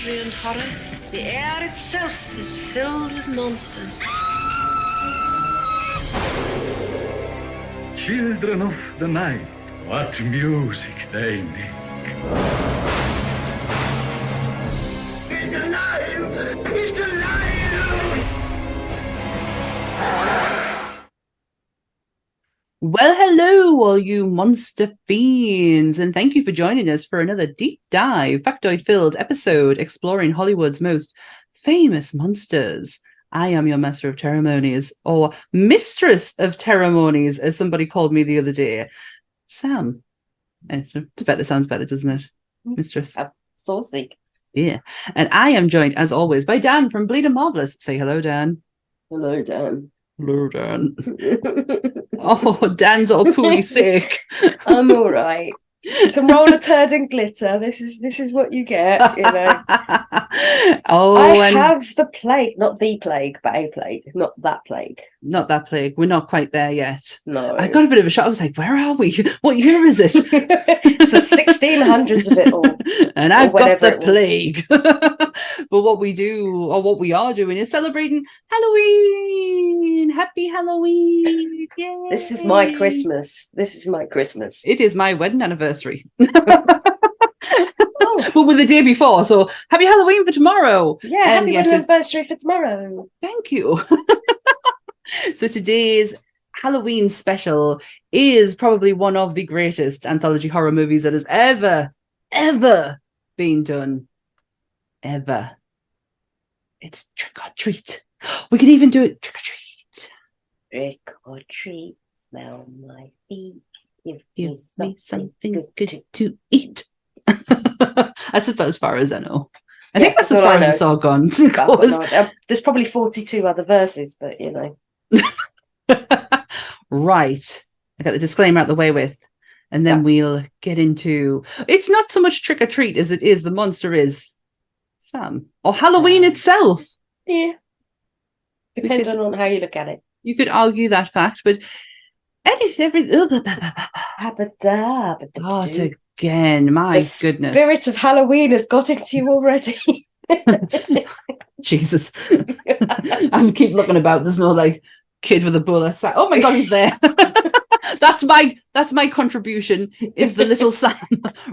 mystery and horror. The air itself is filled with monsters. Children of the night, what music they make. Well, hello, all you monster fiends, and thank you for joining us for another deep dive, factoid filled episode exploring Hollywood's most famous monsters. I am your master of ceremonies, or mistress of ceremonies, as somebody called me the other day. Sam. It's, better, sounds better, doesn't it? Mm-hmm. Mistress. Saucy. Yeah. And I am joined, as always, by Dan from Bleed and Marvelous. Say hello, Dan. Hello, Dan. Hello, Oh, Dan's all poorly sick. I'm all right. You can roll a turd in glitter. This is this is what you get, you know. oh, I and have the plague, not the plague, but a plague, not that plague. not that plague. We're not quite there yet. No, I got a bit of a shock. I was like, where are we? What year is it? it's the 1600s of it all. and I've got the plague. but what we do, or what we are doing, is celebrating Halloween. Happy Halloween! Yay. This is my Christmas. This is my Christmas. It is my wedding anniversary, Oh, but with the day before. So happy Halloween for tomorrow. yeah, And happy yes, anniversary for tomorrow. Thank you. so today's Halloween special is probably one of the greatest anthology horror movies that has ever, ever been done. Ever. It's trick or treat. We can even do it trick or treat. Trick or treat, smell my feet. Give, Give me me something, something good, good to eat. that's about as far as I know. I think Yeah, that's as far as it's all gone. But I've got because- um, There's probably 42 other verses, but you know. right. I got the disclaimer out the way with, and then Yeah. we'll get into. It's not so much trick or treat as it is the monster is Sam or Halloween Sam. itself. Yeah. Depending could- on how you look at it. You could argue that fact, but any every Abba-dabba-dabba-doo. oh, again, my goodness, The goodness, Spirit of Halloween has got into you already. Jesus! I keep looking about. There's no like kid with a bullet. Sa- Oh my god, he's there. that's my that's my contribution. Is the little Sam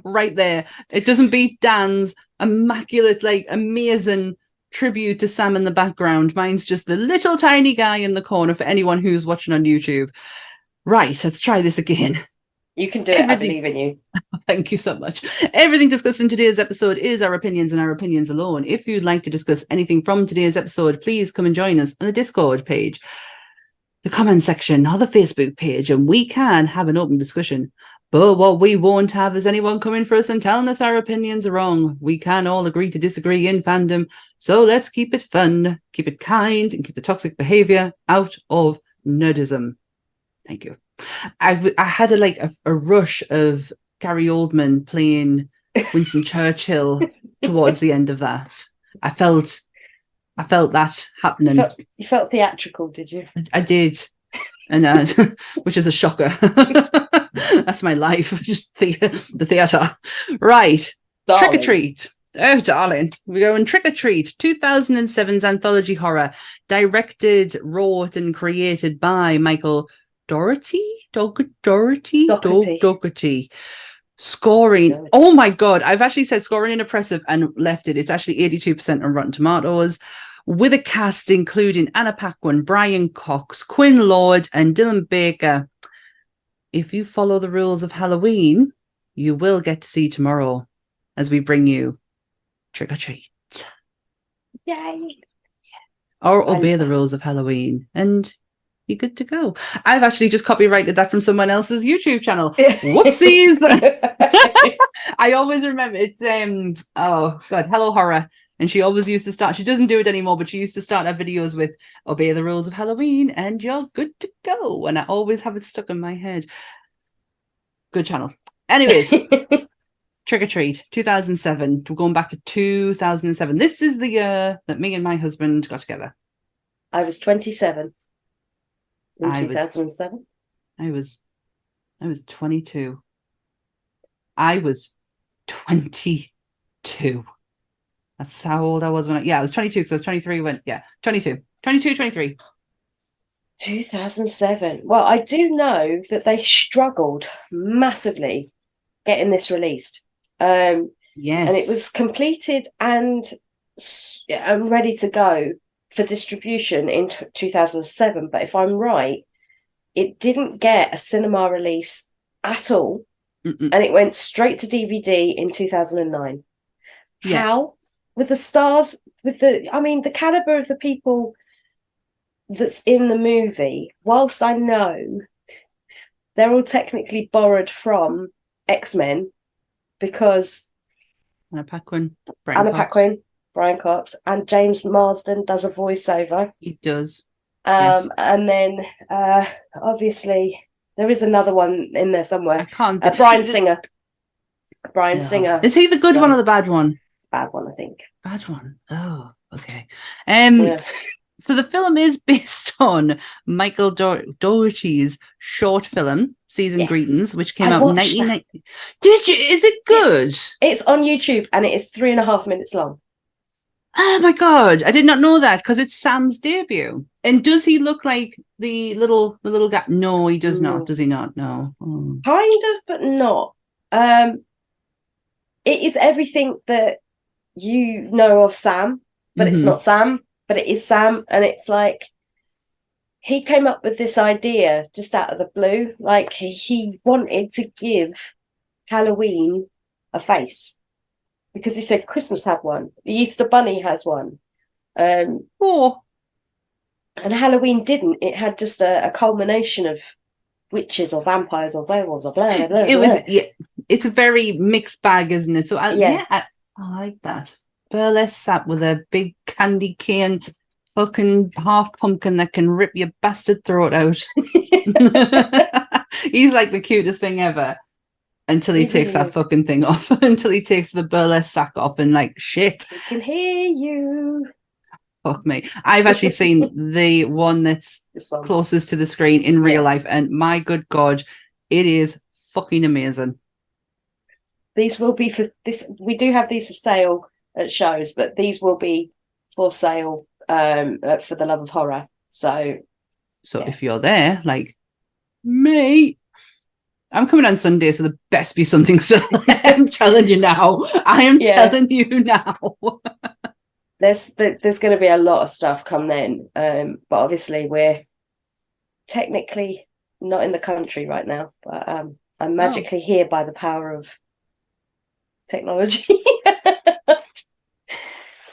right there? It doesn't beat Dan's immaculate, like amazing tribute to Sam in the background. Mine's just the little tiny guy in the corner for anyone who's watching on YouTube. Right, let's try this again. you can do it. I believe in you. Thank you so much. Everything discussed in today's episode is our opinions and our opinions alone. If you'd like to discuss anything from today's episode, please come and join us on the Discord page, the comment section, or the Facebook page, and we can have an open discussion. But what we won't have is anyone coming for us and telling us our opinions are wrong. We can all agree to disagree in fandom. So let's keep it fun, keep it kind, and keep the toxic behavior out of nerdism. Thank you. I I had a like a, a rush of Gary Oldman playing Winston Churchill towards the end of that. I felt I felt that You happening. felt, you felt theatrical, did you? I, I did. And uh, which is a shocker. That's my life. Just the, the theatre. Right. Trick or treat. Oh, darling. We're going trick or treat. 2007's anthology horror, directed, wrought, and created by Michael Dougherty? Dog- Dougherty? Dog- Dougherty. Dougherty. Scoring. Dougherty. Oh my God. I've actually said scoring in oppressive and left it. It's actually 82% on Rotten Tomatoes. With a cast including Anna Paquin, Brian Cox, Quinn Lord, and Dylan Baker. If you follow the rules of Halloween, you will get to see tomorrow as we bring you trick or treat Yay. or obey the rules of Halloween and you're good to go. I've actually just copyrighted that from someone else's YouTube channel. Whoopsies. I always remember it's um oh god, Hello Horror. And she always used to start, she doesn't do it anymore, but she used to start her videos with obey the rules of Halloween and you're good to go. And I always have it stuck in my head. Good channel. Anyways, Trick or Treat, 2007. We're going back to 2007. This is the year that me and my husband got together. I was 27 in I 2007. I was, I was 22. I was 22. That's how old I was when I, yeah, I was 22 because I was 23 when, yeah, 22, 22, 23. 2007. Well, I do know that they struggled massively getting this released. Um, Yes. and it was completed and and ready to go for distribution in t- 2007 but if i'm right it didn't get a cinema release at all Mm-mm. and it went straight to dvd in 2009 Yeah. how with the stars with the i mean the caliber of the people that's in the movie whilst i know they're all technically borrowed from x-men because Anna Paquin. Anna. Paquin, Brian Cox, and James Marsden does a voiceover. He does. Um, Yes. and then uh, obviously there is another one in there somewhere. I can't. Uh, Bryan Singer. Bryan Yeah. Singer, Is he the good So- one or the bad one? bad one, I think. Bad one. Oh, okay. Um, Yeah. so the film is based on Michael Do- Dougherty's short film Season Yes. Greetings, which came I out in watched that. 1990. Did you? Is it good? It's on YouTube and it is three and a half minutes long. Oh my god, I did not know that because it's Sam's debut. And does he look like the little the little guy? No, he does No. not. Does he not? No. Oh. Kind of, but not. Um, it is everything that you know of Sam, but it's Mhm. not Sam, but it is Sam. And it's like he came up with this idea just out of the blue. Like he wanted to give Halloween a face because he said Christmas had one, the Easter Bunny has one. Um, Oh, and Halloween didn't. It had just a, a culmination of witches or vampires or werewolves or blah blah blah. it blah. was yeah. It's a very mixed bag, isn't it? So I, yeah, Yeah. I, I like that. Burlesque sap with a big candy cane, fucking half pumpkin that can rip your bastard throat out. He's like the cutest thing ever. Until he He takes really that is. fucking thing off. until he takes the burlesque sack off and like shit. I can hear you. Fuck me. I've actually seen the one that's one. closest to the screen in real Yeah. life, and my good god, it is fucking amazing. These will be for this. We do have these for sale at shows, but these will be for sale um, uh, for the love of horror. So So Yeah. if you're there, like me, I'm coming on Sunday, so there best be something selling. I'm telling you now. I am Yeah. telling you now. there's there's going to be a lot of stuff come then. Um, but obviously we're technically not in the country right now. But um, I'm magically here by the power of technology.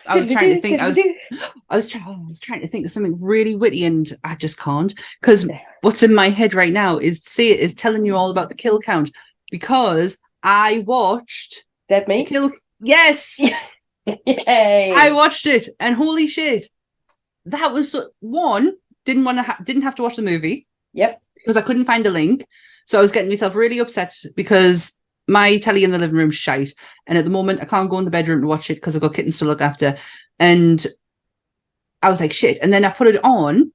I was trying to think. I was I was trying. I was trying to think of something really witty, and I just can't. Because Yeah. What's in my head right now is see it is telling you all about the kill count because I watched Dead meat. kill. Yes, Yay! I watched it, and holy shit, that was so, one. Didn't want to. Ha- didn't have to watch the movie Yep. because I couldn't find a link. So I was getting myself really upset because my telly in the living room shite, and at the moment I can't go in the bedroom to watch it because I've got kittens to look after. And I was like, shit. And then I put it on,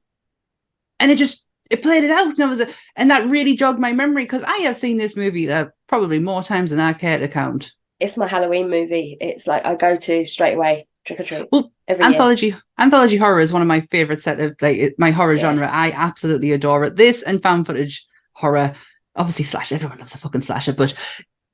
and it just it played it out, and I was, a, and that really jogged my memory because I have seen this movie uh, probably more times than I care to count. It's my Halloween movie. It's like I go to straight away trick or treat Well, every year. anthology anthology horror is one of my favorite set of like my horror Yeah. genre. I absolutely adore it. This and found footage horror, obviously slash. Everyone loves a fucking slasher, but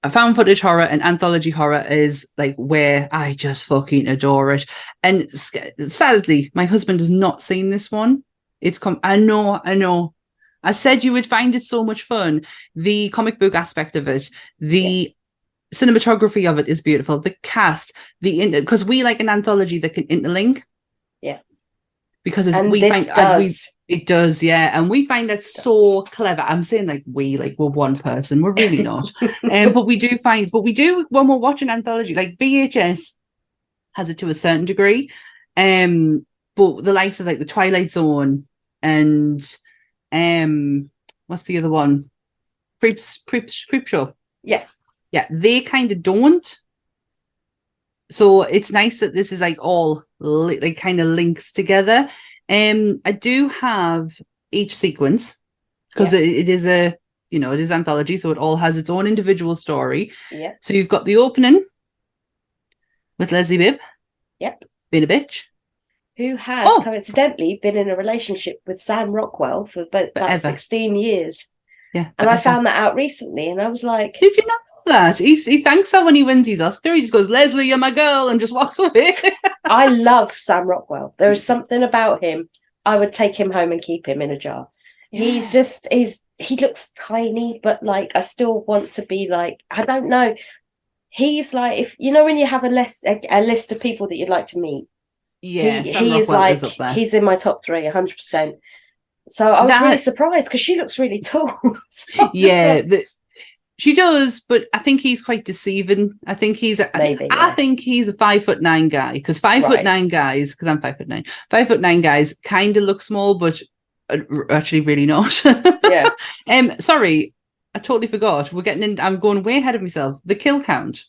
found footage horror and anthology horror is like where I just fucking adore it. And sadly, my husband has not seen this one. It's come. I know. I know. I said you would find it so much fun. The comic book aspect of it, the cinematography of it is beautiful. The cast, the because we like an anthology that can interlink. Yeah. Because and we find and we, it does, yeah, and we find that so clever. I'm saying like we, like we're one person, we're really not, um, but we do find, but we do when we're watching anthology, like VHS has it to a certain degree, um, but the likes of like the Twilight Zone and um, what's the other one? Creeps, creeps, creep show. Yeah. Yeah, they kind of don't. So it's nice that this is like all li- like kind of links together. Um, I do have each sequence because it, it is a you know it is anthology, so it all has its own individual story. Yeah. So you've got the opening with Leslie Bibb, Yep. Being a bitch. Who has Oh! coincidentally been in a relationship with Sam Rockwell for about, about 16 years. Yeah. And I found that out recently and I was like, Did you know that? He, he thanks her when he wins his Oscar. He just goes, Leslie, you're my girl, and just walks away. I love Sam Rockwell. There is mm. something about him. I would take him home and keep him in a jar. He's just he's he looks tiny, but like I still want to be like I don't know. He's like if you know when you have a list a, a list of people that you'd like to meet. Yeah, he, he is like is up there. he's in my top three, hundred percent. So I was That- really surprised because she looks really tall. So yeah, like, the, she does, but I think he's quite deceiving. I think he's a, Maybe, I yeah. think he's a five foot nine guy because five foot nine guys, because I'm five foot nine, five foot nine guys kind of look small, but uh, actually really not. yeah. um, sorry, I totally forgot. We're getting in. I'm going way ahead of myself. The kill count,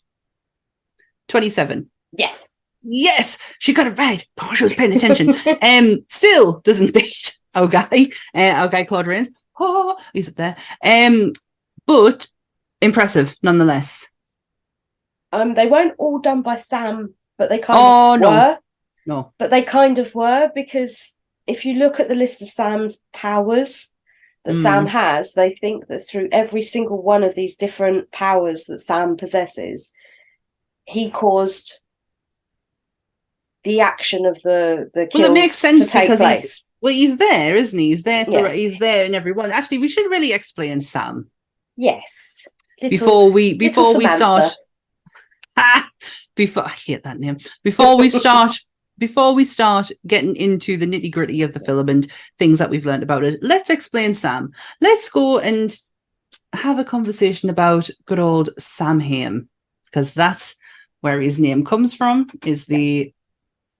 twenty-seven. Yes. Yes, she got it right. Oh, she was paying attention. um, still doesn't beat our guy, uh, our guy Claude Rains. Oh, he's up there. Um, but impressive nonetheless. Um, they weren't all done by Sam, but they kind Oh, of no. were. No, But they kind of were because if you look at the list of Sam's powers that Mm. Sam has, they think that through every single one of these different powers that Sam possesses, he caused the action of the the kills Well, it makes sense to take because he's- place. well, he's there, isn't he? He's there for Yeah. he's there in everyone. Actually, we should really explain Sam Yes. Little- before we before we start. Before I hate that name. Before we start, before we start getting into the nitty gritty of the film and things that we've learned about it, let's explain Sam. Let's go and have a conversation about good old Samhain because that's where his name comes from. Is the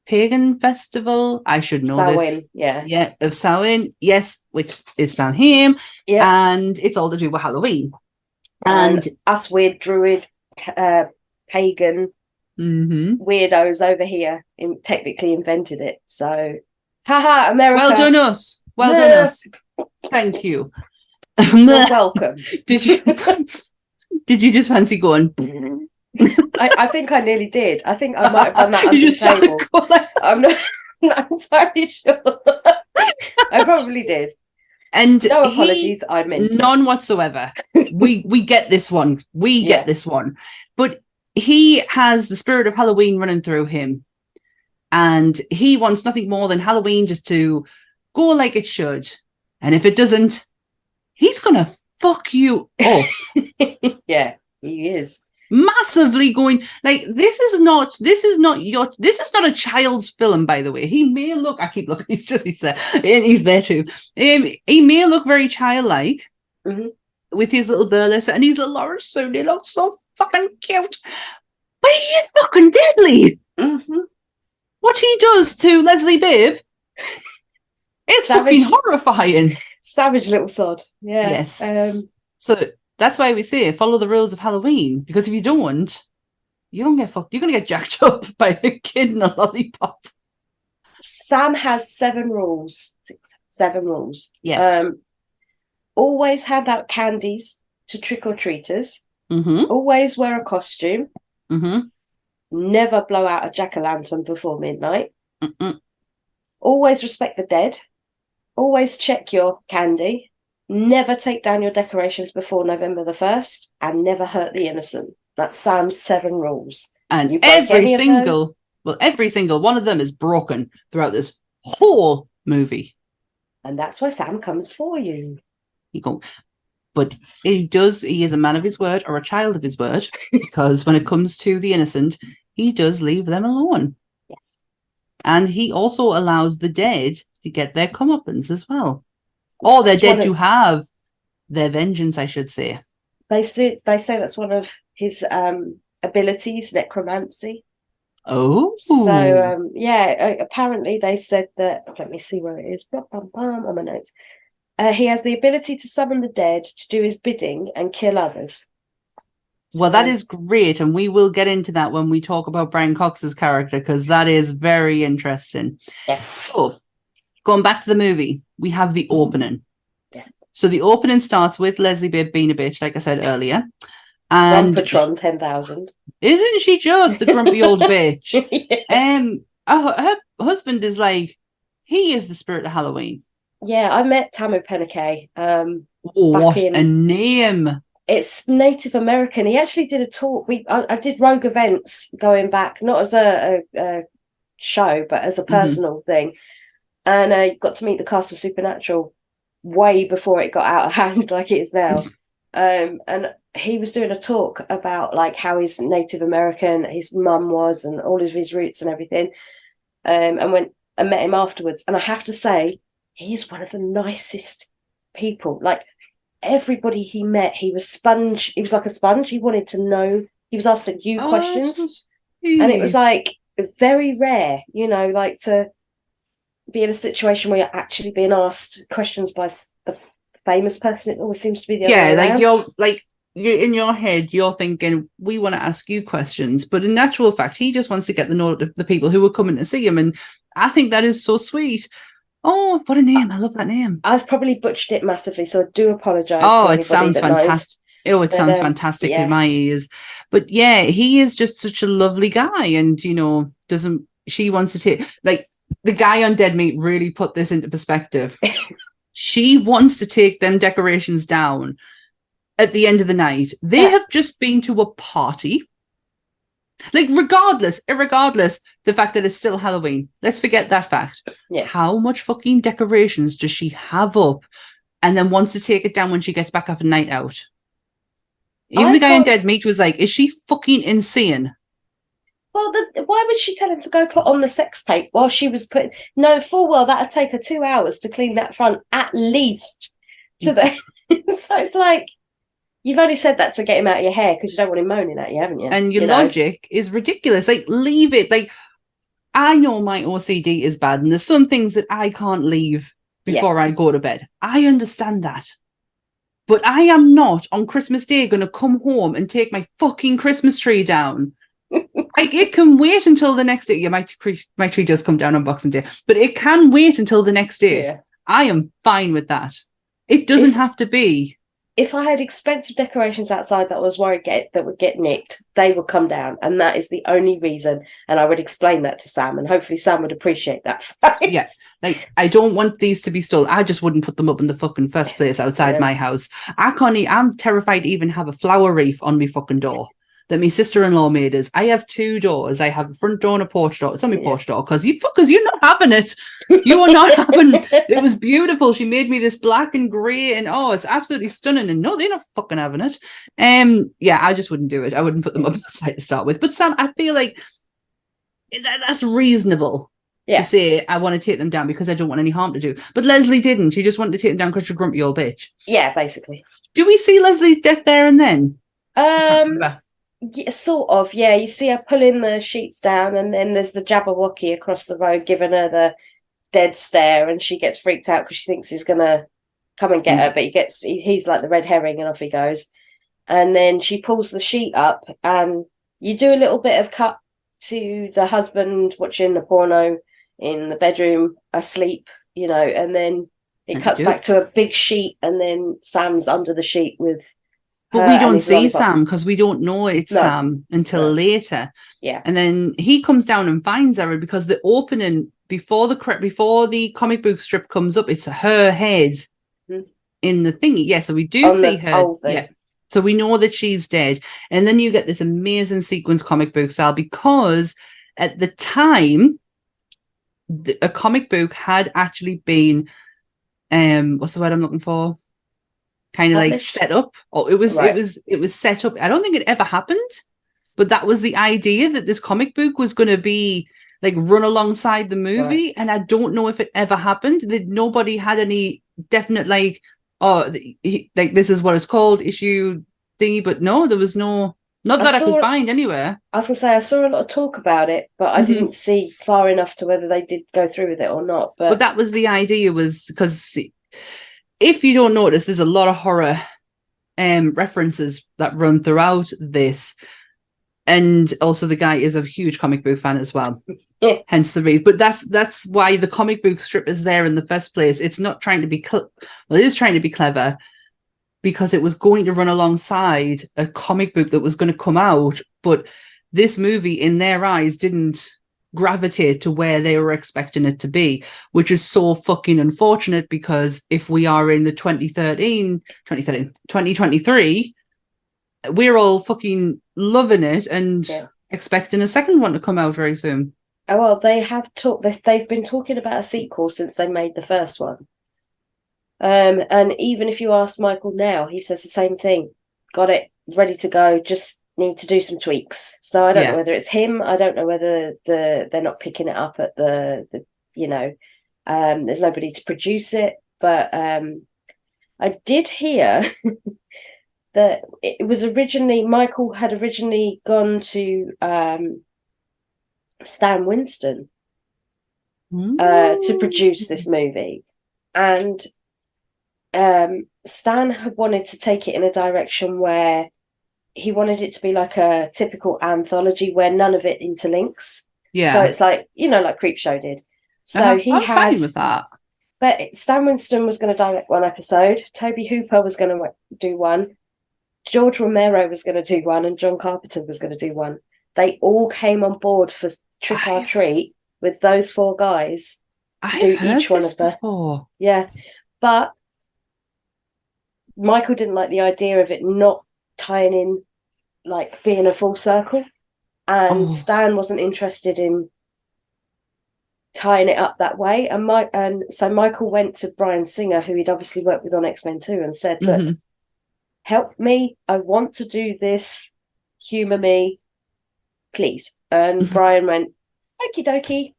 pagan festival? I should know this. Yeah. Yeah, of Samhain. Yes, which is Samhain, Yeah. and it's all to do with Halloween. And, And us weird druid uh, pagan Mhm. weirdos over here in, technically invented it. So, haha, America. well done us. Well done us. Thank you. You're welcome. did you did you just fancy going? I, I think I nearly did. I think I might have done that under the table. I'm not, not entirely sure. I probably did. and No he- apologies. I meant it. none whatsoever. we we get this one. We Yeah. get this one. But he has the spirit of Halloween running through him. And he wants nothing more than Halloween just to go like it should. And if it doesn't, he's gonna fuck you up. yeah, he is. Massively going like this is not this is not your this is not a child's film by the way he may look i keep looking he's just he's there and he's there too um, he may look very childlike Mhm. with his little burlesque and his little Laura suit. He looks so fucking cute. But he is fucking deadly. hmm What he does to Leslie Bibb it's Savage. fucking horrifying. Savage little sod. Yeah. Yes. Um, So that's why we say follow the rules of Halloween. Because if you don't, you're gonna get fucked. You're gonna get jacked up by a kid in a lollipop. Sam has seven rules. Six, seven rules. Yes. Um, always hand out candies to trick or treaters. mm-hmm. Always wear a costume. Mm-hmm. Never blow out a jack o' lantern before midnight. Mm-mm. Always respect the dead. Always check your candy. Never take down your decorations before November the 1st. And never hurt the innocent. That's Sam's seven rules. And You every single, well, every single one of them is broken throughout this whole movie. And that's why Sam comes for you. You go, but he does. He is a man of his word or a child of his word, because when it comes to the innocent, he does leave them alone, Yes. and he also allows the dead to get their comeuppance as well, or they're dead to have their vengeance, I should say. They say, they say that's one of his um, abilities, necromancy. Oh, So um, yeah, apparently they said that. Let me see where it is. Bum, bum, bum, on my notes. Uh, he has the ability to summon the dead, to do his bidding, and kill others. well, that is great, and we will get into that when we talk about Brian Cox's character because that is very interesting. yes, So, going back to the movie, we have the opening. Yes. So the opening starts with Leslie Bibb being a bitch, like I said earlier. And Rumpatron 10,000. isn't she just the grumpy old bitch? yeah. Um, her, her husband is like, he is the spirit of Halloween. yeah, I met Tahmoh Penikett. Um, Oh, what in- a name! it's Native American. He actually did a talk. We I, I did Rogue events going back, not as a, a, a show, but as a Mhm. personal thing. And I got to meet the cast of Supernatural way before it got out of hand, like it is now. um, and he was doing a talk about like how he's Native American, his mum was, and all of his roots and everything. Um, and went and met him afterwards. And I have to say, he is one of the nicest people. Like everybody he met, he was sponge. He was like a sponge. He wanted to know. He was asking you Oh, questions, and it was like very rare, you know, like to be in a situation where you're actually being asked questions by the famous person. It always seems to be the yeah, like around. you're like you in your head, you're thinking we want to ask you questions, but in actual fact, he just wants to get the know the, the people who are coming to see him, and I think that is so sweet. Oh, what a name! I love that name. I've probably butchered it massively, so I do apologise. Oh, it sounds knows. fantastic. Oh, it But, sounds um, fantastic yeah. in my ears. But yeah, he is just such a lovely guy, and you know, doesn't she wants to take like the guy on Dead Meat really put this into perspective. she wants to take them decorations down at the end of the night. They Yeah. have just been to a party. Like, regardless, regardless the fact that it's still Halloween. Let's forget that fact. Yes. How much fucking decorations does she have up and then wants to take it down when she gets back off a night out? Even I the guy on thought- Dead Meat was like, is she fucking insane? Well, the, why would she tell him to go put on the sex tape while she was putting? No, full well that'd take her two hours to clean that front at least. To the so it's like you've only said that to get him out of your hair because you don't want him moaning at you, haven't you? And your You know? logic is ridiculous. Like, leave it. Like, I know my OCD is bad, and there's some things that I can't leave Yeah. before I go to bed. I understand that. But I am not on Christmas Day going to come home and take my fucking Christmas tree down. like it can wait until the next day. Yeah, my tree, my tree does come down on Boxing Day, but it can wait until the next day. Yeah. I am fine with that. It doesn't If- have to be. If I had expensive decorations outside that I was worried get that would get nicked, they would come down, and that is the only reason. And I would explain that to Sam, and hopefully Sam would appreciate that. Yes. Like I don't want these to be stolen. I just wouldn't put them up in the fucking first place outside Yeah. my house. I can't. I'm terrified to even have a flower wreath on my fucking door that my sister-in-law made us. I have two doors. I have a front door and a porch door. It's on my Yeah. porch door because you fuckers, you're not having it. You are not having. It was beautiful. She made me this black and grey, and oh, it's absolutely stunning. And no, they're not fucking having it. Um, yeah, I just wouldn't do it. I wouldn't put them up outside to start with. But Sam, I feel like that, that's reasonable Yeah. to say I want to take them down because I don't want any harm to do. But Leslie didn't. She just wanted to take them down because she's a grumpy old bitch. yeah, basically. Do we see Leslie's death there and then? Um. Yeah, sort of. Yeah, you see her pulling the sheets down, and then there's the Jabberwocky across the road giving her the dead stare, and she gets freaked out because she thinks he's gonna come and get mm. her, but he gets he, he's like the red herring, and off he goes. And then she pulls the sheet up, and you do a little bit of cut to the husband watching the porno in the bedroom asleep, you know, and then it cuts back to a big sheet, and then Sam's under the sheet with. But we don't see. Sam because we don't know it's No. Sam until No. later. Yeah. And then he comes down and finds her because the opening before the before the comic book strip comes up, it's her head Mhm. in the thingy. Yeah, so we do On see her. Yeah. So we know that she's dead. And then you get this amazing sequence comic book style because at the time the, a comic book had actually been um what's the word I'm looking for? Kind of like set up. Or it was Right. it was it was set up. I don't think it ever happened, but that was the idea that this comic book was going to be like run alongside the movie and I don't know if it ever happened. That nobody had any definite like oh like this is what it's called issue thingy but no there was no not that I, saw could find anywhere. I was gonna say I saw a lot of talk about it, but I Mhm. didn't see far enough to whether they did go through with it or not. But, but that was the idea was because if you don't notice there's a lot of horror um references that run throughout this and also the guy is a huge comic book fan as well Yeah. hence the reason but that's that's why the comic book strip is there in the first place it's not trying to be cl- well it is trying to be clever because it was going to run alongside a comic book that was going to come out, but this movie, in their eyes, didn't gravitate to where they were expecting it to be, which is so fucking unfortunate because if we are in the 2013, 2013, 2023, we're all fucking loving it and Yeah. expecting a second one to come out very soon. Oh well, they have talked. they- They've been talking about a sequel since they made the first one. Um, and even if you ask Michael now, he says the same thing. Got it, ready to go. Just need to do some tweaks. So I don't Yeah. know whether it's him. I don't know whether the they're not picking it up at the the you know. Um, there's nobody to produce it, but um, I did hear that it was originally Michael had originally gone to um Stan Winston uh, to produce this movie, and um, Stan had wanted to take it in a direction where he wanted it to be like a typical anthology where none of it interlinks. Yeah. So it's like you know, like Creepshow did. So Uh-huh. he I'm had, fine with that. but Stan Winston was going to direct one episode. Tobe Hooper was going to do one. George Romero was going to do one, and John Carpenter was going to do one. They all came on board for Trick or Treat with those four guys. I've do heard each one this of the- before. Yeah, but Michael didn't like the idea of it not tying in, like being a full circle, and Oh. Stan wasn't interested in tying it up that way. And Mike, and so Michael went to Bryan Singer, who he'd obviously worked with on X Men Two, and said, "Look, Mhm. help me. I want to do this. Humor me, please." And Mhm. Bryan went, "Okie dokie."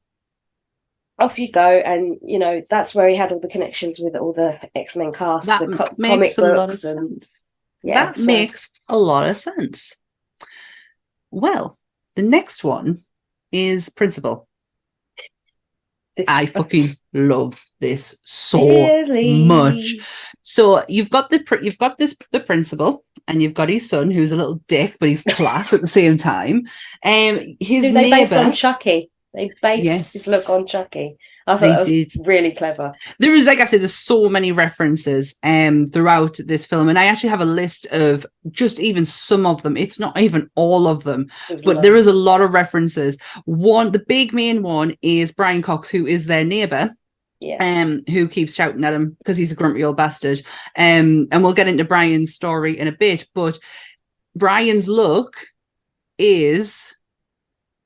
Off you go, and you know that's where he had all the connections with all the X Men cast, That the co- comic a lot of books, and sense. Yeah, that so- makes a lot of sense. Well, the next one is Principal. I fucking love this so Really? much. So you've got the you've got this the principal, and you've got his son, who's a little dick, but he's class at the same time. Um, his Who they based on neighbor. Chucky. They based Yes. his look on Chucky. I thought They that was did. really clever. There is, like I said, there's so many references um throughout this film, and I actually have a list of just even some of them. It's not even all of them, There's but there is a lot of references. One, the big main one is Brian Cox, who is their neighbor, yeah. um, who keeps shouting at him because he's a grumpy old bastard. Um, and we'll get into Brian's story in a bit, but Brian's look is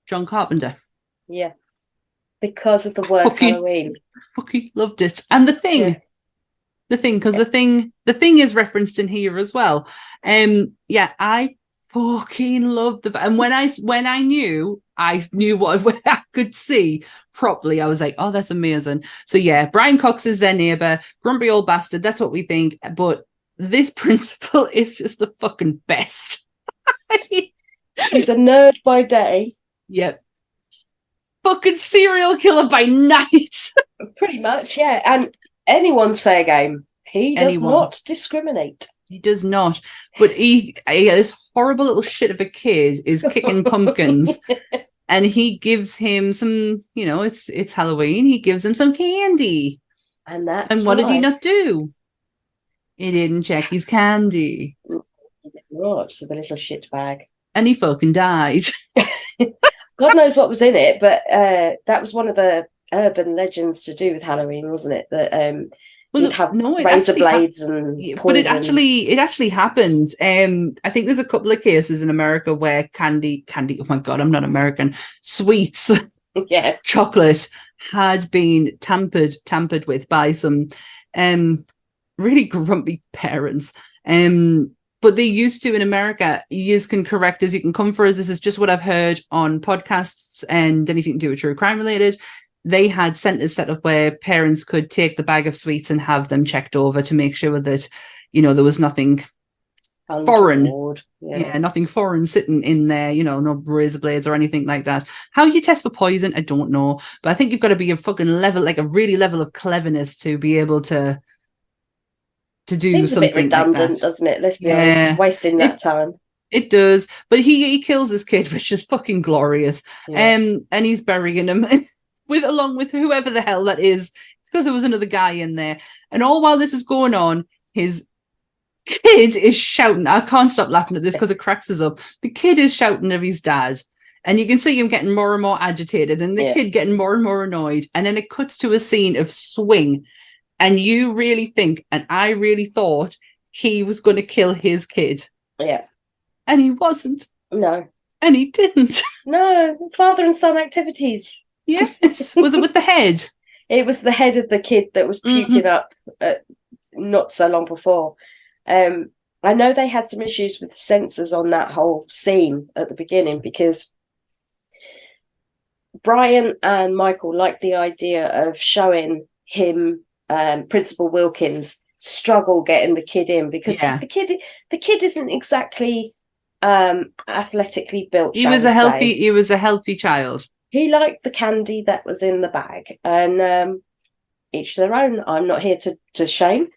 John Carpenter. Yeah. Because of the word Fucking- Halloween. Fucking loved it. And the thing, Yeah. the thing, because the thing, the thing is referenced in here as well. Um, yeah, I fucking loved the and when I when I knew I knew what what I could see properly, I was like, oh, that's amazing. So yeah, Brian Cox is their neighbor, grumpy old bastard. That's what we think. But this principal is just the fucking best. He's a nerd by day. yep. Fucking serial killer by night. Pretty much, yeah. And anyone's fair game. He does Anyone. not discriminate. He does not. But he, he this horrible little shit of a kid is kicking pumpkins, and he gives him some. You know, it's it's Halloween. He gives him some candy, And that's and what did he not do? He didn't check his candy, mm, Right, so the little shit bag. and he fucking died. God knows what was in it, but uh, that was one of the urban legends to do with Halloween, wasn't it? That um, Well, you'd have no, razor blades and poison. but it actually it actually happened um i think there's a couple of cases in america where candy candy oh my god i'm not american sweets yeah, chocolate had been tampered tampered with by some um really grumpy parents um but they used to in america you can correct us you can come for us this is just what i've heard on podcasts and anything to do with true crime related they had centers set up where parents could take the bag of sweets and have them checked over to make sure that you know there was nothing foreign. yeah. Yeah. nothing foreign sitting in there, you know, no razor blades or anything like that. How you test for poison, I don't know, but I think you've got to be a fucking level, like a really level of cleverness to be able to to do Seems a bit redundant, like doesn't it? Let's be Yeah. honest, wasting that time. It does, but he he kills this kid, which is fucking glorious. Yeah. Um, and he's burying him with along with whoever the hell that is. It's because there was another guy in there, and all while this is going on, his kid is shouting. I can't stop laughing at this because it cracks us up. The kid is shouting at his dad. And you can see him getting more and more agitated, and the Yeah. kid getting more and more annoyed. And then it cuts to a scene of swing. And you really think, and I really thought he was going to kill his kid. Yeah. And he wasn't. No. And he didn't. No. Father and son activities. yes. Was it with the head? It was the head of the kid that was Mhm. puking up uh, not so long before. Um, I know they had some issues with censors on that whole scene at the beginning because Bryan and Michael liked the idea of showing him, um, Principal Wilkins, struggle getting the kid in because Yeah. the kid the kid isn't exactly um athletically built. He was a say healthy he was a healthy child. he liked the candy that was in the bag and um each their own i'm not here to to shame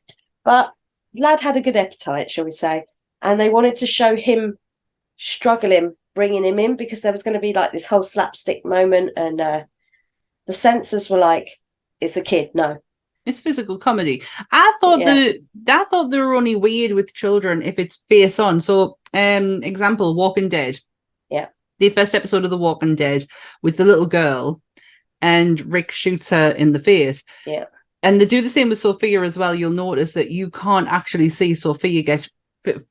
but lad had a good appetite shall we say and they wanted to show him struggling bringing him in because there was going to be like this whole slapstick moment and uh the censors were like it's a kid no It's physical comedy. I thought Yeah. the I thought they were only weird with children if it's face on. So, um, example, Walking Dead. Yeah. The first episode of The Walking Dead with the little girl, and Rick shoots her in the face. Yeah. And they do the same with Sophia as well. You'll notice that you can't actually see Sophia get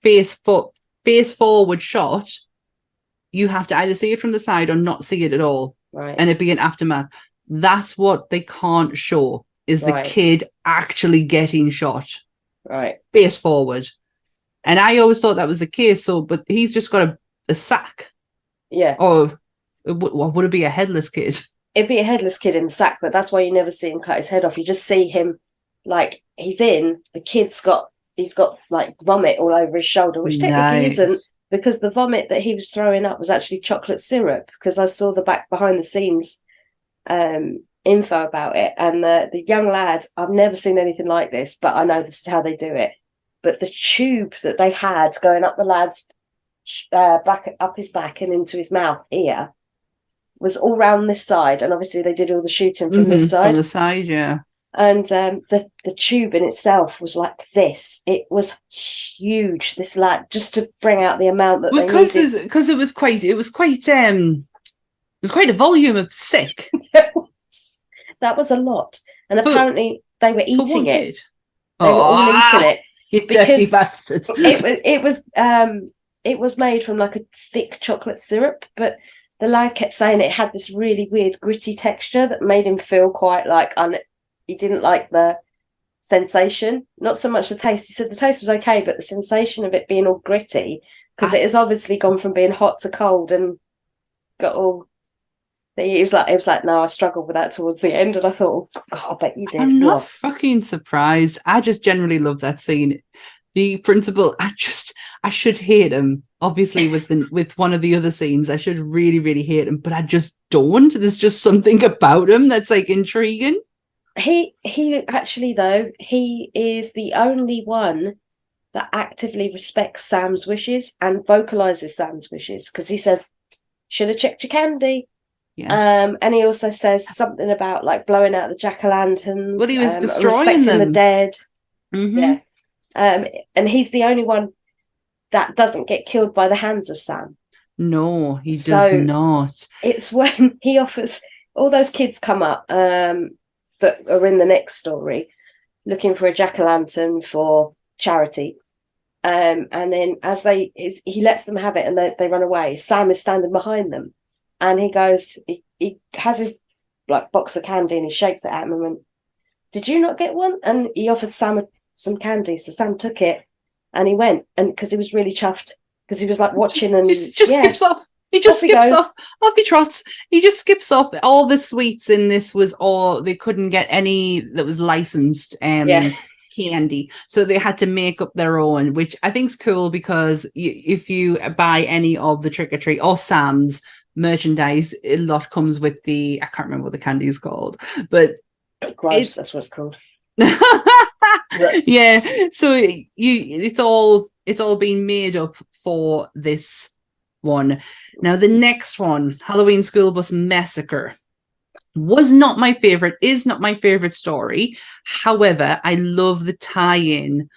face foot face forward shot. You have to either see it from the side or not see it at all right and it be an aftermath. That's what they can't show is the Right. kid actually getting shot right face forward. And I always thought that was the case. So, but he's just got a, a sack, yeah or it would- what would it be? A headless kid? it'd be a headless kid in the sack, but that's why you never see him cut his head off. You just see him like he's in, the kid's got he's got like vomit all over his shoulder, which technically Nice. isn't because the vomit that he was throwing up was actually chocolate syrup because I saw the back behind the scenes um info about it and the the young lad I've never seen anything like this but I know this is how they do it but the tube that they had going up the lad's uh, back up his back and into his mouth ear was all round this side and obviously they did all the shooting from Mhm, this side From the side, yeah. and um, the the tube in itself was like this. It was huge. This lad just to bring out the amount that they Because because it was quite it was quite um it was quite a volume of sick that was a lot, and apparently they were eating it. They were all Ah, eating it. You dirty bastards. It was it was um it was made from like a thick chocolate syrup, but the lad kept saying it had this really weird gritty texture that made him feel quite like un- he didn't like the sensation, not so much the taste. He said the taste was okay, but the sensation of it being all gritty because I- it has obviously gone from being hot to cold and got all. He was like, it was like, no, I struggled with that towards the end, and I thought, oh, God, I bet you did. I'm not Well, fucking surprised. I just generally love that scene. The principal, I just, I should hate him. Obviously, with the with one of the other scenes, I should really, really hate him, but I just don't. There's just something about him that's like intriguing. he he actually though he is the only one that actively respects Sam's wishes and vocalizes Sam's wishes because he says, "Should have checked your candy." Yes. Um, and he also says something about like blowing out the jack o' lanterns. Well, he was um, destroying respecting the them. dead. Mhm. Yeah, um, and he's the only one that doesn't get killed by the hands of Sam. No, he So- does not. It's when he offers all those kids come up um, that are in the next story looking for a jack o' lantern for charity. Um, and then as they his, he lets them have it and they, they run away, Sam is standing behind them and he goes, he, he has his like box of candy and he shakes it at him and went, Did you not get one? And he offered Sam a- some candy. So Sam took it and he went and because he was really chuffed because he was like watching and Just, just yeah. skips off. He just Off skips goes. off. Off he trots. He just skips off. All the sweets in this was all they couldn't get any that was licensed. Um, Yeah. candy so they had to make up their own which i think's cool because you, if you buy any of the trick-or-treat or sam's merchandise a lot comes with the i can't remember what the candy is called but oh, gross, It's- that's what it's called. yeah so you it's all it's all been made up for this one now the next one halloween school bus massacre was not my favorite is not my favorite story however i love the tie-in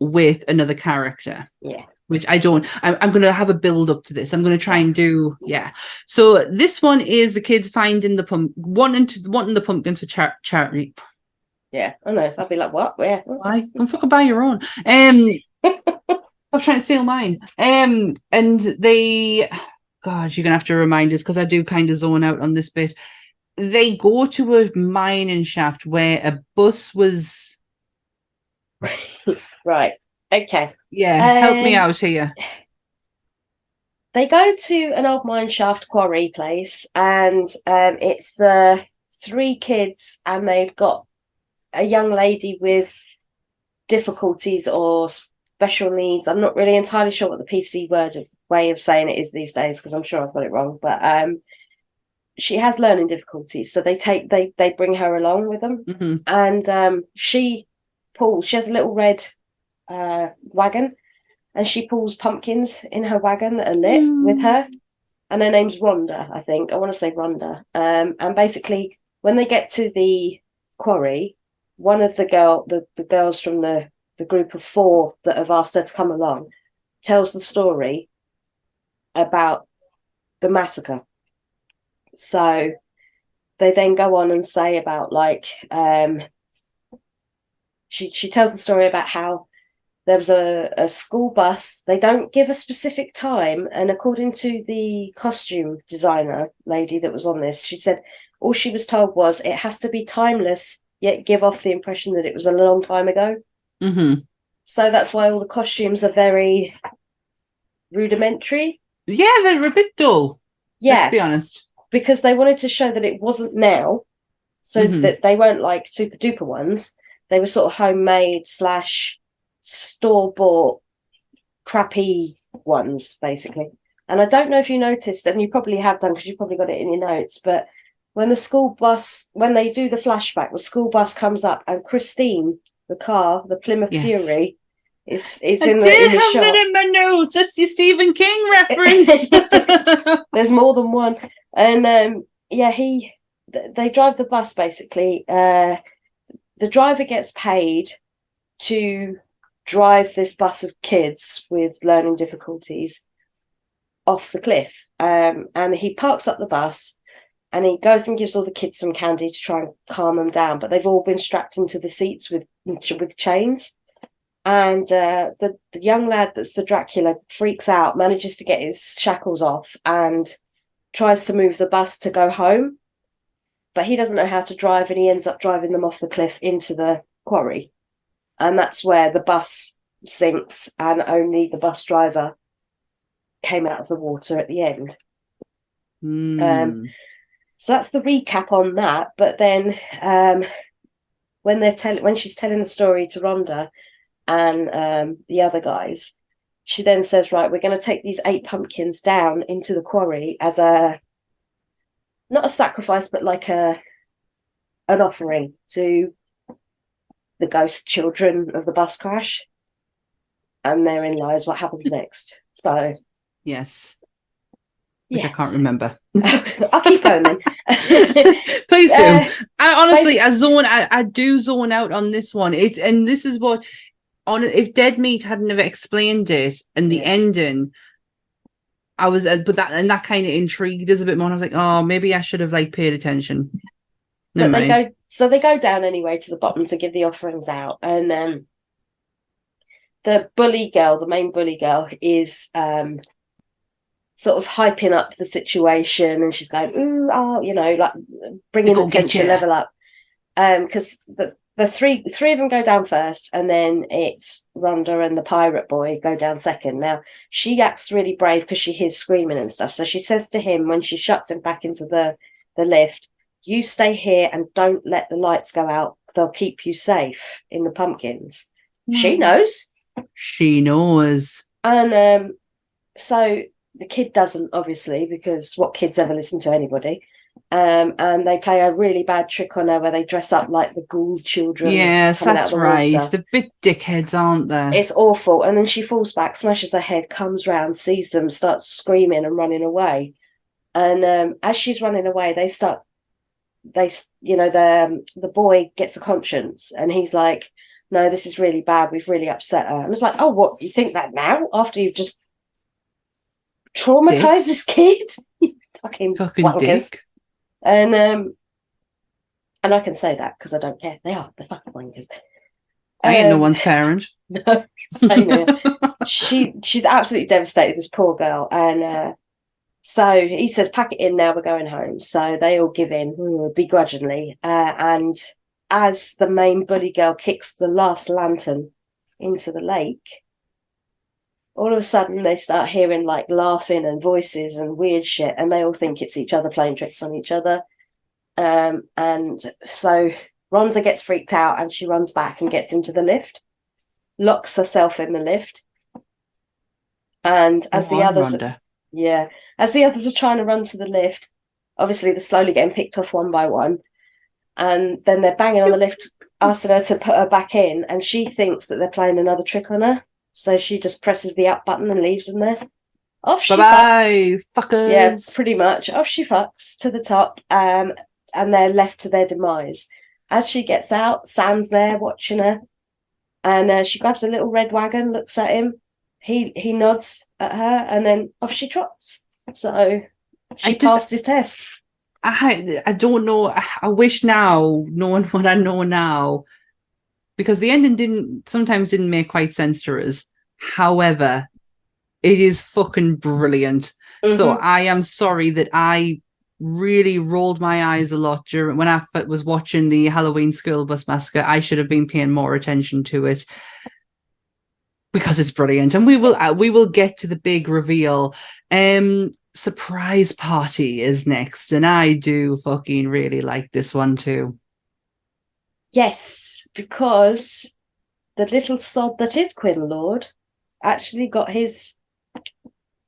with another character. Yeah. Which I don't. I'm, I'm going to have a build up to this. I'm going to try and do. Yeah. So this one is the kids finding the pump, wanting to wanting the pumpkins for char- charity. Yeah, I know. I'd be like, what? Yeah. Why? Go fucking buy your own. Um, I'm trying to steal mine. Um, and they, God, you're gonna have to remind us because I do kind of zone out on this bit. They go to a mining shaft where a bus was. Right. Okay. Yeah, help me Um, out here. They go to an old mine shaft quarry place, and um, it's the three kids, and they've got a young lady with difficulties or special needs. I'm not really entirely sure what the PC word of, way of saying it is these days because I'm sure I've got it wrong. But um, she has learning difficulties, so they take they they bring her along with them, hmm and um, she pulls. She has a little red uh, wagon, and she pulls pumpkins in her wagon that are lit with her. And her name's Rhonda, I think. I want to say Rhonda. Um, and basically, when they get to the quarry, one of the girl, the, the girls from the the group of four that have asked her to come along, tells the story about the massacre. So they then go on and say about like um she she tells the story about how there was a, a school bus. They don't give a specific time, and according to the costume designer lady that was on this, she said all she was told was it has to be timeless yet give off the impression that it was a long time ago. hmm So that's why all the costumes are very rudimentary. Yeah, they're a bit dull. Yeah, Let's be honest. because they wanted to show that it wasn't now, so Mhm. that they weren't like super duper ones. They were sort of homemade slash store bought crappy ones, basically. And I don't know if you noticed, and you probably have done because you probably got it in your notes, but when the school bus, when they do the flashback, the school bus comes up and Christine, the car, the Plymouth Yes. Fury, is is I in the, did in the have shot. that in my notes. That's your Stephen King reference. there's more than one and um yeah he th- they drive the bus basically uh the driver gets paid to drive this bus of kids with learning difficulties off the cliff um and he parks up the bus and he goes and gives all the kids some candy to try and calm them down but they've all been strapped into the seats with with chains and uh, the, the young lad that's the Dracula freaks out, manages to get his shackles off, and tries to move the bus to go home. But he doesn't know how to drive, and he ends up driving them off the cliff into the quarry. And that's where the bus sinks, and only the bus driver came out of the water at the end. Mm. So that's the recap on that. But then um, when they're telling when she's telling the story to Rhonda and um, the other guys, she then says, Right, we're gonna take these eight pumpkins down into the quarry as a not a sacrifice, but like a an offering to the ghost children of the bus crash. And therein lies what happens next. So yes. Which I can't remember. I'll keep going then. Please do. Uh, I honestly, I zone, I, I do zone out on this one. It's and this is what on if Dead Meat hadn't have explained it and the Yeah. ending, I was, uh, but that and that kind of intrigued us a bit more. And I was like, oh, maybe I should have like paid attention. but Never they mind. go so they go down anyway to the bottom to give the offerings out. And um the bully girl the main bully girl is um sort of hyping up the situation and she's going ooh oh you know like bringing the tension level up. Um because the the three three of them go down first and then it's Rhonda and the pirate boy go down second. Now she acts really brave because she hears screaming and stuff. So she says to him when she shuts him back into the the lift you stay here and don't let the lights go out they'll keep you safe in the pumpkins she Mm. knows She knows. and um so the kid doesn't obviously because what kids ever listen to anybody um and they play a really bad trick on her where they dress up like the ghoul children Yes, that's the right. water. The big dickheads, aren't they? It's awful. And then she falls back, smashes her head, comes round, sees them, starts screaming and running away. And um, as she's running away, they start. They, you know, the um, the boy gets a conscience, and he's like, no, this is really bad. We've really upset her. And I was like, oh, what? You think that now after you've just traumatized this kid? You fucking Fucking wankers. dick. And um, and I can say that because I don't care. They are the fucking wankers. I ain't no Um, one's parent. No, she she's absolutely devastated. This poor girl, and uh, so he says, "Pack it in now. We're going home." So they all give in mm, begrudgingly, uh, and as the main bully girl kicks the last lantern into the lake, all of a sudden they start hearing like laughing and voices and weird shit, and they all think it's each other playing tricks on each other. Um, and so Rhonda gets freaked out and she runs back and gets into the lift, locks herself in the lift. And as Go the others, Rhonda. yeah, as the others are trying to run to the lift, obviously they're slowly getting picked off one by one. And then they're banging on the lift, asking her to put her back in. And she thinks that they're playing another trick on her. So she just presses the up button and leaves them there. Off she Bye fucks. fuckers. Yeah, pretty much. Off she fucks to the top, um, and they're left to their demise. As she gets out, Sam's there watching her, and uh, she grabs a little red wagon, looks at him. He he nods at her, and then off she trots. So she I just- passed his test. I I don't know. I, I wish now, knowing what I know now, because the ending didn't sometimes didn't make quite sense to us. However, it is fucking brilliant. So Mhm. I am sorry that I really rolled my eyes a lot during when I was watching the Halloween School Bus Massacre. I should have been paying more attention to it because it's brilliant, and we will uh, we will get to the big reveal. Um, surprise party is next, and I do fucking really like this one too. yes, because the little sod that is Quinn Lord actually got his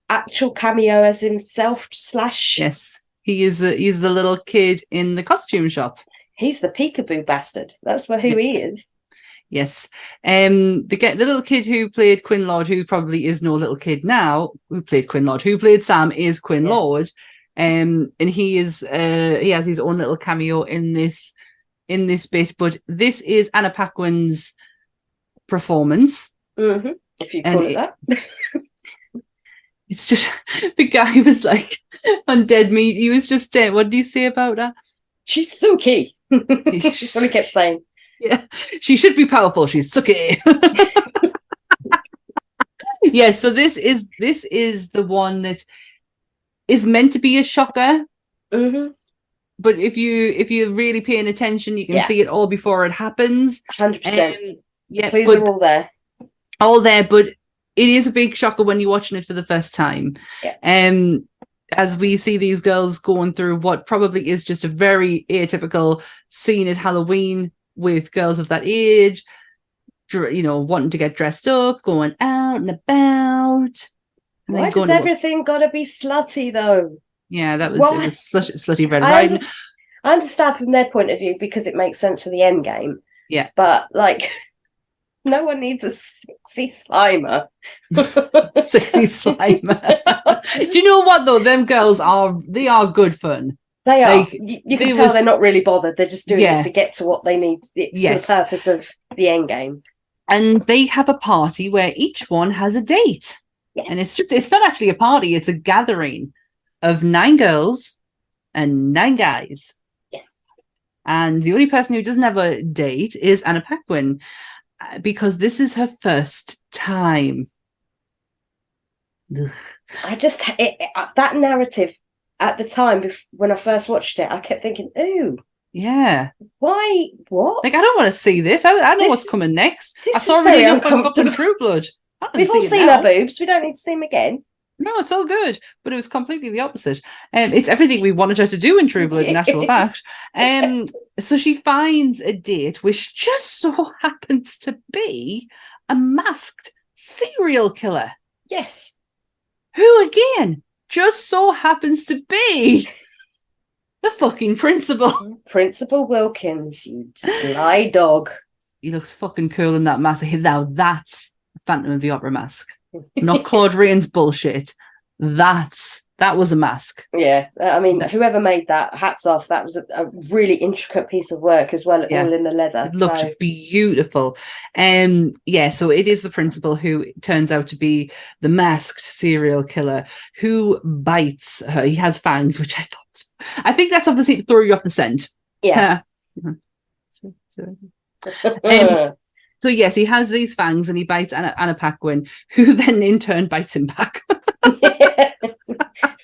actual cameo as himself slash Yes, he is the he's the little kid in the costume shop. he's the peekaboo bastard. That's what who he is. Yes. Um the the little kid who played Quinn Lord, who probably is no little kid now, who played Quinn Lord, who played Sam is Quinn Yeah. Lord. Um and he is uh he has his own little cameo in this in this bit, but this is Anna Paquin's performance. hmm If you And call it, it- that. It's just the guy was like on dead meat. He was just dead. What did he say about her? She's Sookie. She's what he kept saying. Yeah, she should be powerful. She's sucky. yeah, so this is this is the one that is meant to be a shocker, hmm but if you if you're really paying attention, you can Yeah. see it all before it happens. Hundred percent. Um, yeah, Clues but are all there. all there, but it is a big shocker when you're watching it for the first time. Yeah. Um, as we see these girls going through what probably is just a very atypical scene at Halloween with girls of that age, you know, wanting to get dressed up, going out and about. and Why does to- everything gotta be slutty though? yeah, that was it was slush, slutty red I, riding. I understand from their point of view because it makes sense for the end game. Yeah. But like no one needs a sexy slimer. Sexy slimer. Do you know what though? Them girls are they are good fun. They are. You, you can tell was- they're not really bothered. They're just doing Yeah. it to get to what they need. It's Yes. for the purpose of the end game. and they have a party where each one has a date Yes. and it's just it's not actually a party it's a gathering of nine girls and nine guys Yes. and the only person who doesn't have a date is anna paquin uh, because this is her first time Ugh. I just it, it- uh, that narrative at the time when I first watched it, I kept thinking, "Ooh, yeah why? What? like i don't want to see this i, I know This- what's coming next i saw really enough on fucking true blood I We've all see it seen now. our boobs. We don't need to see them again." No, it's all good, but it was completely the opposite. Um, it's everything we wanted her to do in True Blood, in actual fact. Um, so she finds a date, which just so happens to be a masked serial killer, Yes. who again just so happens to be the fucking principal. Principal Wilkins, you sly dog. He looks fucking cool in that mask. Now that's Phantom of the Opera mask, not Claude Rains bullshit. That's That was a mask. Yeah, I mean, whoever made that, hats off. That was a, a really intricate piece of work as well, Yeah. all in the leather. It looked so- beautiful. Um, yeah, so it is the principal who turns out to be the masked serial killer who bites her. He has fangs, which I thought, I think that's obviously to throw you off the scent. yeah. Um, So yes, he has these fangs and he bites Anna, Anna Paquin, who then in turn bites him back.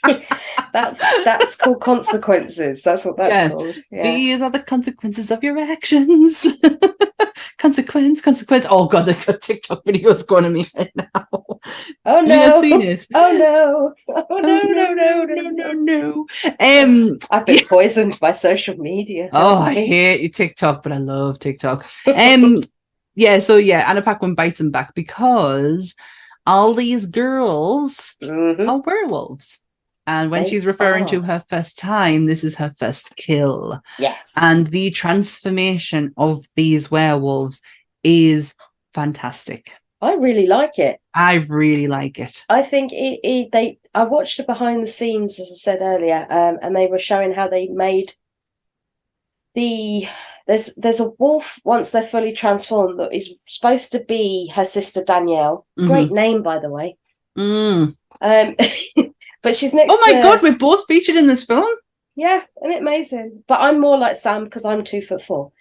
that's that's called consequences. That's what that's Yeah. called. Yeah. These are the consequences of your actions. consequence, consequence. Oh god, I've got TikTok videos going at me right now. oh no! seen it? Oh no! Oh no! No! No! no, No! no, No! no. Um, I've been poisoned by social media. oh, I hate you TikTok, but I love TikTok. Um, yeah, so yeah, Anna Paquin bites him back because all these girls Mhm. are werewolves. And when They she's referring to her first time, this is her first kill. Yes. And the transformation of these werewolves is fantastic. I really like it. I really like it. I think it, it, they. I watched it behind the scenes, as I said earlier, um, and they were showing how they made the. There's there's a wolf once they're fully transformed that is supposed to be her sister Danielle. Great name, by the way. Mm. Um, but she's next. Oh my to- god, we're both featured in this film. Yeah, isn't it amazing? But I'm more like Sam because I'm two foot four.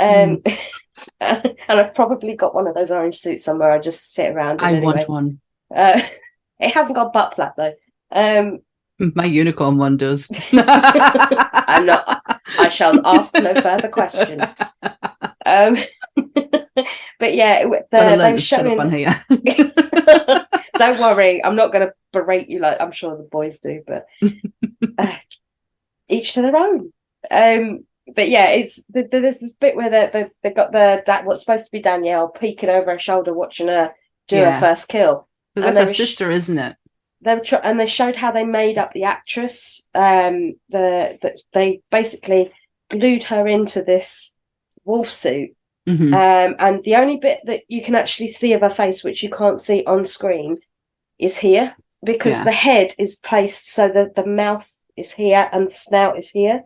Um, and I've probably got one of those orange suits somewhere. I just sit around. I anyway. want one. Uh, it hasn't got butt flap though. Um, My unicorn one does. I'm not. I shall ask no further questions. Um, but yeah, the, they were to on showing. here. Don't worry, I'm not going to berate you like I'm sure the boys do, but uh, each to their own. Um, but yeah, it's the, the, there's this bit where they they they got the that what's supposed to be Danielle peeking over her shoulder, watching her do Yeah. her first kill. That's her were sh- sister, isn't it? They were tr- and they showed how they made up the actress. Um, the, the they basically glued her into this wolf suit Mhm. um, and the only bit that you can actually see of her face, which you can't see on screen, is here because Yeah. the head is placed so that the mouth is here and the snout is here.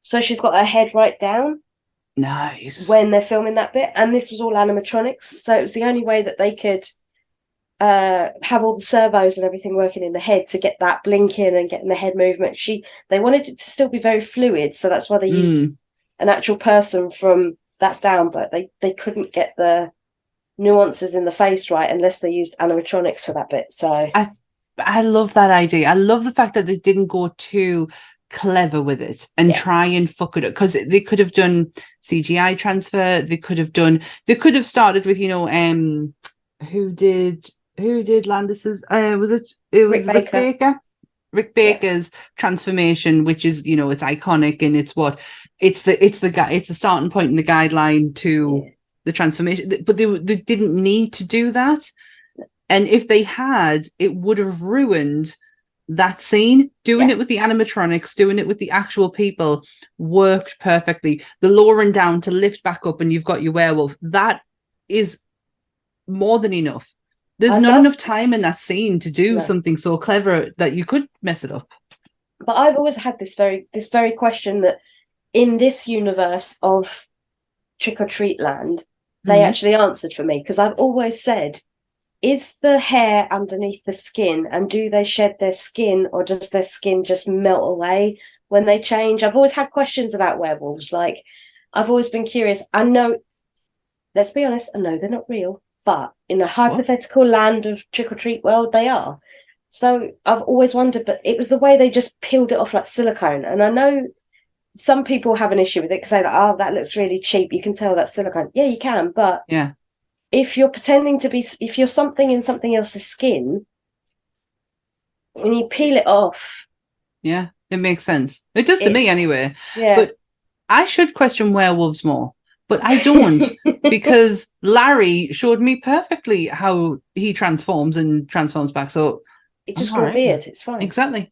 So she's got her head right down Nice. when they're filming that bit. And this was all animatronics. So it was the only way that they could uh have all the servos and everything working in the head to get that blinking and getting the head movement she they wanted it to still be very fluid so that's why they used Mm. an actual person from that down, but they they couldn't get the nuances in the face right unless they used animatronics for that bit. So I love that idea. I love the fact that they didn't go too clever with it and Yeah. try and fuck it up because they could have done CGI transfer. They could have done. They could have started with you know um who did who did Landis's uh was it it was Rick Rick Baker. Baker. Rick Baker's transformation, which is you know it's iconic and it's what it's the it's the guy it's the starting point and the guideline to Yeah. the transformation but they, they didn't need to do that and if they had it would have ruined that scene doing Yeah. it with the animatronics doing it with the actual people worked perfectly the lowering down to lift back up and you've got your werewolf that is more than enough there's I not enough time in that scene to do No. something so clever that you could mess it up but I've always had this very this very question that in this universe of trick or treat land, they Mhm. actually answered for me because I've always said, is the hair underneath the skin and do they shed their skin or does their skin just melt away when they change? I've always had questions about werewolves. Like I've always been curious. I know, let's be honest, I know they're not real, but in a hypothetical land of trick or treat world, they are. So I've always wondered, but it was the way they just peeled it off like silicone. And I know some people have an issue with it because they're like, oh, that looks really cheap. You can tell that's silicone. Yeah, you can. But yeah if you're pretending to be, if you're something in something else's skin, when you peel it off, yeah it makes sense it does to me anyway yeah, But- I should question werewolves more, but I don't because Larry showed me perfectly how he transforms and transforms back. So it just grew a beard. It's fine. exactly.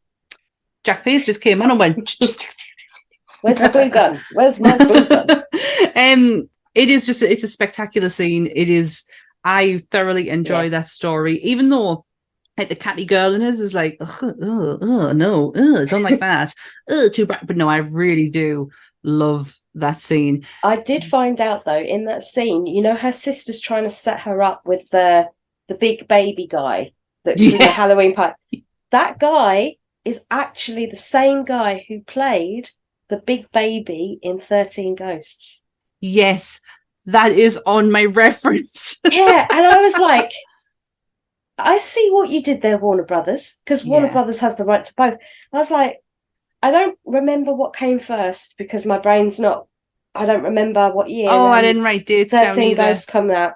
Jack Pierce just came on and went. Where's my glue gun? Where's my glue gun? um, it is just it's a spectacular scene. It is. I thoroughly enjoy Yeah. that story, even though like the catty girl in his is like, ugh, ugh, ugh, no, ugh, don't like that. ugh, too bright. But no, I really do love that scene. I did find out though in that scene, you know, her sister's trying to set her up with the the big baby guy that's in the Halloween party. That guy is actually the same guy who played the big baby in Thirteen Ghosts. Yes, that is on my reference. Yeah, and I was like, I see what you did there, Warner Brothers, because Warner Yeah. Brothers has the right to both. I was like, I don't remember what came first because my brain's not. I don't remember what year. oh, I didn't write dates down 13 either. Ghosts come out.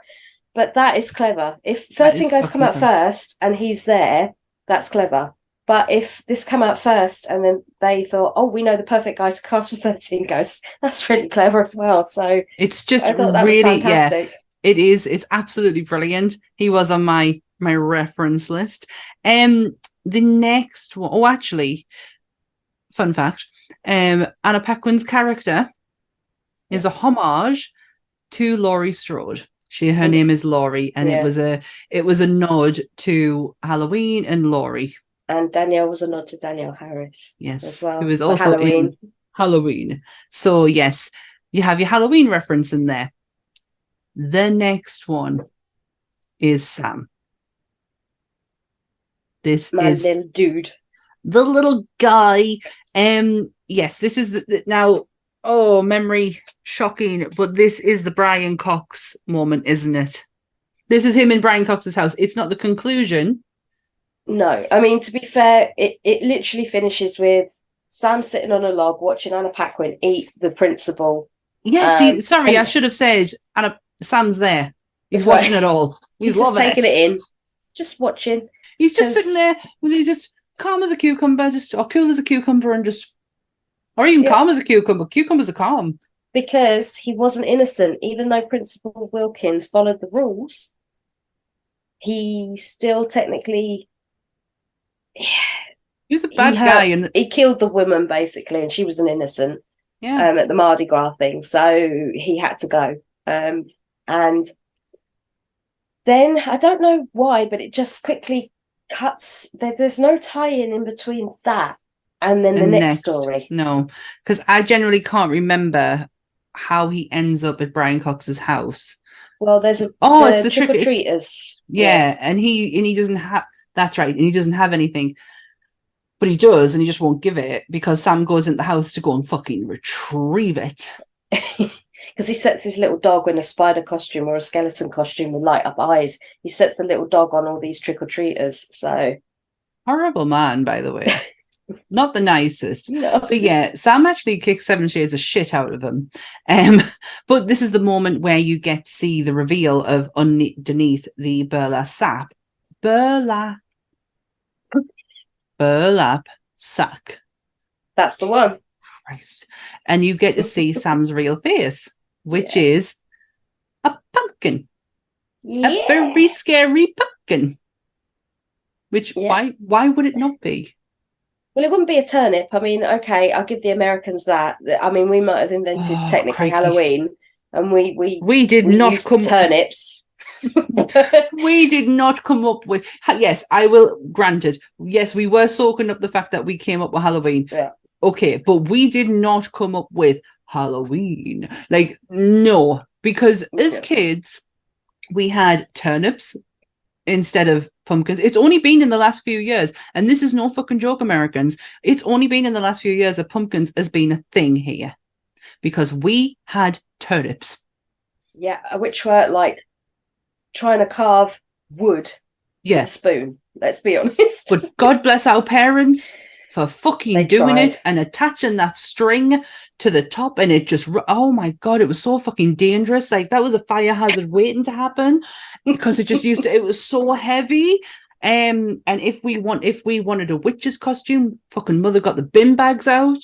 But that is clever. If 13 is Ghosts come out clever. first and he's there, that's clever. But if this come out first and then they thought, oh, we know the perfect guy to cast for 13 Ghosts, that's really clever as well. So It's just I thought that really, yeah, it is. It's absolutely brilliant. He was on my my reference list. Um, the next one, oh, actually, fun fact, um, Anna Paquin's character is a homage to Laurie Strode. She, her Mm. name is Laurie, and Yeah. it was a it was a nod to Halloween and Laurie. And Danielle was a nod to Danielle Harris Yes, as well. who was also Halloween. in Halloween. So yes, you have your Halloween reference in there. The next one is Sam. This My is little dude. the little guy. Um, yes, this is the, the- now. Oh, memory shocking, but this is the Brian Cox moment, isn't it? This is him in Brian Cox's house. It's not the conclusion. No, I mean to be fair, it, it literally finishes with Sam sitting on a log watching Anna Paquin eat the principal. Yes, Um, he, sorry, I should have said. Anna, Sam's there. He's watching it all. He's, He's, just taking it. it. in, just watching. He's just sitting there with he just calm as a cucumber, just or cool as a cucumber, and just or even Yeah. calm as a cucumber. Cucumbers are calm. because he wasn't innocent, even though Principal Wilkins followed the rules. He still technically He was a bad He guy, and he killed the woman basically, and she was an innocent yeah, um, at the Mardi Gras thing, so he had to go. Um, and then I don't know why, but it just quickly cuts. There, there's no tie-in in between that and then the And next, next. story. no, because I generally can't remember how he ends up at Brian Cox's house. Well, there's a Oh, the it's the trick or treaters. Yeah, and he and he doesn't have. That's right, and he doesn't have anything. But he does, and he just won't give it because Sam goes into the house to go and fucking retrieve it. because he sets his little dog in a spider costume or a skeleton costume with light up eyes. He sets the little dog on all these trick or treaters. So Horrible man, by the way. Not the nicest. no, So yeah, Sam actually kicks Seven Shades of shit out of him. Um, but this is the moment where you get to see the reveal of underneath the burlap sack. Burlap. Burlap sack. that's the one. Christ. And you get to see Sam's real face, which is a pumpkin. Yeah. A very scary pumpkin. Which Yeah. why why would it not be? Well, it wouldn't be a turnip. I mean, okay, I'll give the Americans that. I mean, we might have invented Oh, technically crikey. Halloween, and we we We did we not come turnips. we did not come up with yes i will granted yes we were soaking up the fact that we came up with halloween Yeah. okay but we did not come up with halloween. Like no because as kids we had turnips instead of pumpkins. It's only been in the last few years and this is no fucking joke americans. It's only been in the last few years that pumpkins has been a thing here because we had turnips. Yeah, uh, which were like trying to carve wood yes. spoon. Let's be honest. But God bless our parents for fucking They doing it and attaching that string to the top, and it just, oh my god, it was so fucking dangerous. Like that was a fire hazard waiting to happen because it just used to. It was so heavy. Um, and if we want, if we wanted a witch's costume, fucking mother got the bin bags out,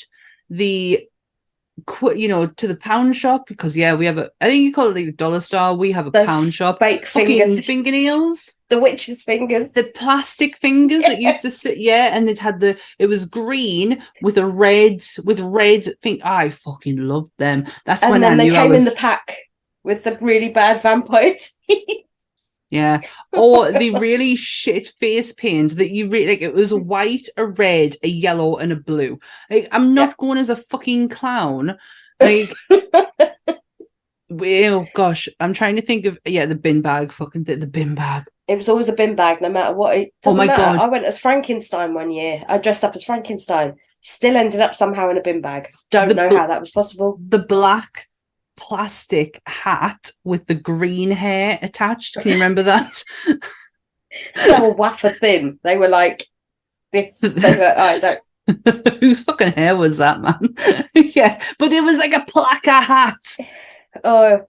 the you know, to the pound shop because yeah, we have a. I think you call it like the dollar store. We have a Those pound shop. fake Fucking finger, fingernails the witch's fingers. the plastic fingers that used to sit yeah and it had the it was green with a red with red thing i fucking loved them that's and when then i they came was in the pack with the really bad vampire teeth. Yeah. Or the really shit face paint that you really like it was a white, a red, a yellow, and a blue. Like I'm not going as a fucking clown. Like oh gosh, I'm trying to think of yeah, the bin bag, fucking the, the bin bag. It was always a bin bag, no matter what. It Oh doesn't my matter. God. I went as Frankenstein one year. I dressed up as Frankenstein. Still ended up somehow in a bin bag. Don't The know how that was possible. The black plastic hat with the green hair attached. Can you remember that? They were wafer thin. They were like this. They were, I don't. Whose fucking hair was that, man? yeah, but it was like a placa hat. Oh,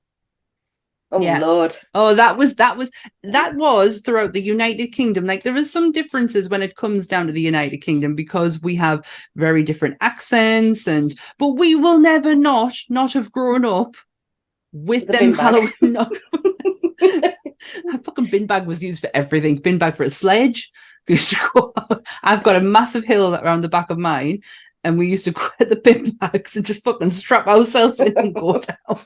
oh Yeah. Lord. Oh, that was that was that was throughout the United Kingdom. Like there is some differences when it comes down to the United Kingdom because we have very different accents and but we will never not not have grown up with The them. Halloween. No. a fucking bin bag was used for everything. Bin bag for a sledge. We used to go out- I've got a massive hill around the back of mine, and we used to at the bin bags and just fucking strap ourselves in and go down.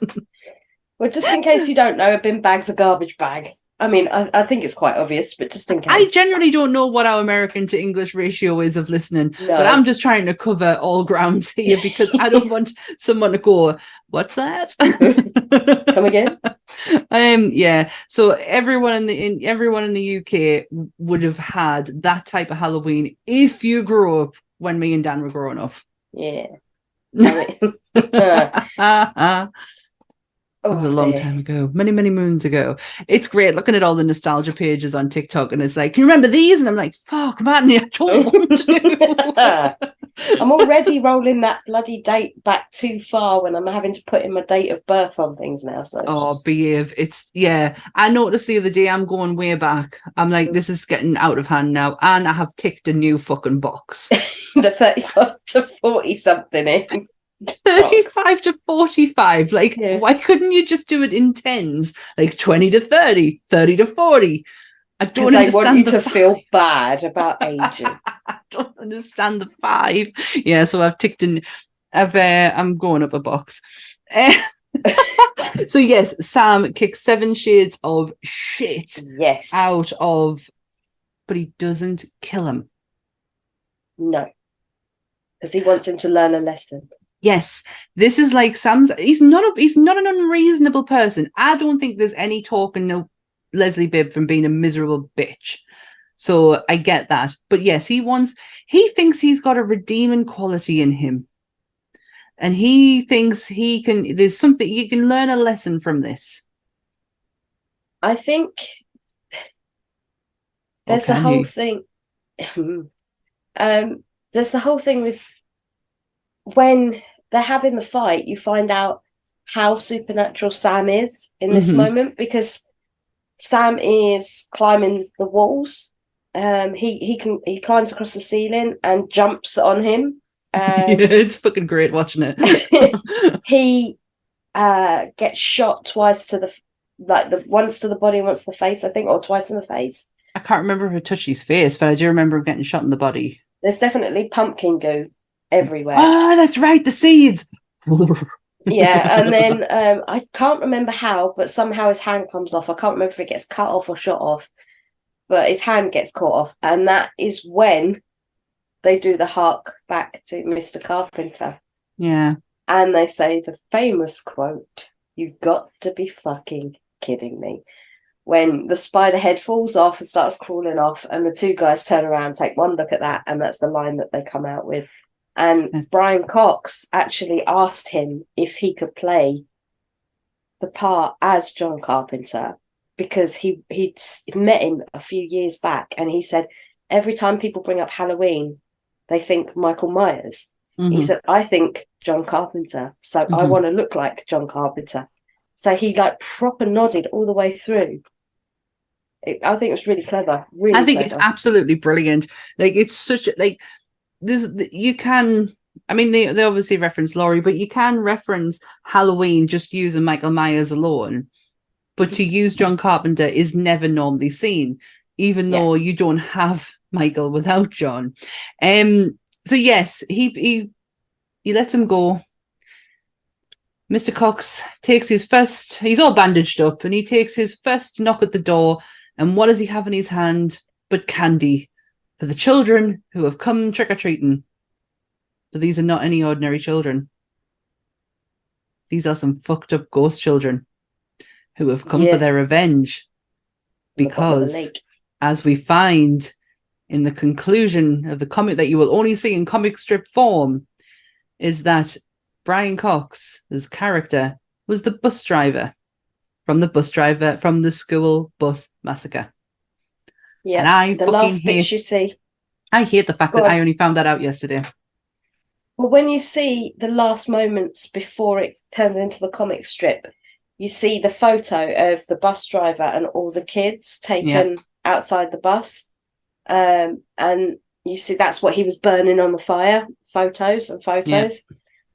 Well, just in case you don't know, a bin bag's a garbage bag. I mean, I, I think it's quite obvious, but just in case. I generally don't know what our American to English ratio is of listening, no. but I'm just trying to cover all grounds here because I don't want someone to go, "What's that?" Come again? um, yeah. So everyone in the in everyone in the UK would have had that type of Halloween if you grew up when me and Dan were growing up. Yeah. I mean- that was a Oh, long dear. time ago, many, many moons ago. It's great looking at all the nostalgia pages on TikTok, and it's like, "Can you remember these?" And I'm like, "Fuck, man, I don't want to." I'm already rolling that bloody date back too far when I'm having to put in my date of birth on things now. So Oh, just- behave. It's yeah. I noticed the other day I'm going way back. I'm like, this is getting out of hand now. And I have ticked a new fucking box. the 35 to 40 something in. 35 to 45. Like, Yeah. why couldn't you just do it in tens? Like 20 to 30, 30 to 40. I don't they understand want you the to fi- feel bad about aging. I don't understand the five. Yeah, so I've ticked in. I've uh, I'm going up a box. So yes, Sam kicks seven shades of shit yes. out of, but he doesn't kill him. No. Because he wants him to learn a lesson. Yes, this is like Sam's. He's not a. He's not an unreasonable person. I don't think there's any talking no Leslie Bibb from being a miserable bitch. So I get that, but yes, he wants. He thinks he's got a redeeming quality in him, and he thinks he can. There's something you can learn a lesson from this. I think there's the whole you? thing. um, there's the whole thing with when they're having the fight, you find out how supernatural Sam is in this Mhm. moment because Sam is climbing the walls. Um, he he can he climbs across the ceiling and jumps on him. Um, yeah, it's fucking great watching it. he uh gets shot twice to the like the once to the body once to the face, I think, or twice in the face. I can't remember if it touched his face, but I do remember him getting shot in the body. There's definitely pumpkin goo everywhere. Ah, that's right, the seeds. yeah, and then um I can't remember how, but somehow his hand comes off. I can't remember if it gets cut off or shot off, but his hand gets caught off, and that is when they do the hark back to Mr. Carpenter. yeah. and they say the famous quote, You've got to be fucking kidding me. When the spider head falls off and starts crawling off, and the two guys turn around, take one look at that, and that's the line that they come out with. And Brian Cox actually asked him if he could play the part as John Carpenter because he he'd met him a few years back, and he said every time people bring up Halloween, they think Michael Myers. He Mhm. said, I think John Carpenter. So I Mhm. want to look like John Carpenter. So he like proper nodded all the way through. It, I think it was really clever. Really I think it's absolutely brilliant. Like it's such a like this you can I mean they, they obviously reference Laurie, but you can reference Halloween just using Michael Myers alone. But to use John Carpenter is never normally seen, even Yeah. though you don't have Michael without John. Um so yes, he he he lets him go. Mr. Cox takes his first, he's all bandaged up, and he takes his first knock at the door And what does he have in his hand but candy for the children who have come trick or treating? But these are not any ordinary children. These are some fucked up ghost children who have come Yeah. for their revenge. on the the Because, as we find in the conclusion of the comic that you will only see in comic strip form, is that Brian Cox's character was the bus driver from the bus driver from the school bus massacre. Yeah, and I the fucking last hate bits you see. I hate the fact Go that on. I only found that out yesterday. Well, when you see the last moments before it turns into the comic strip, you see the photo of the bus driver and all the kids taken outside the bus. Um, and you see that's what he was burning on the fire photos and photos.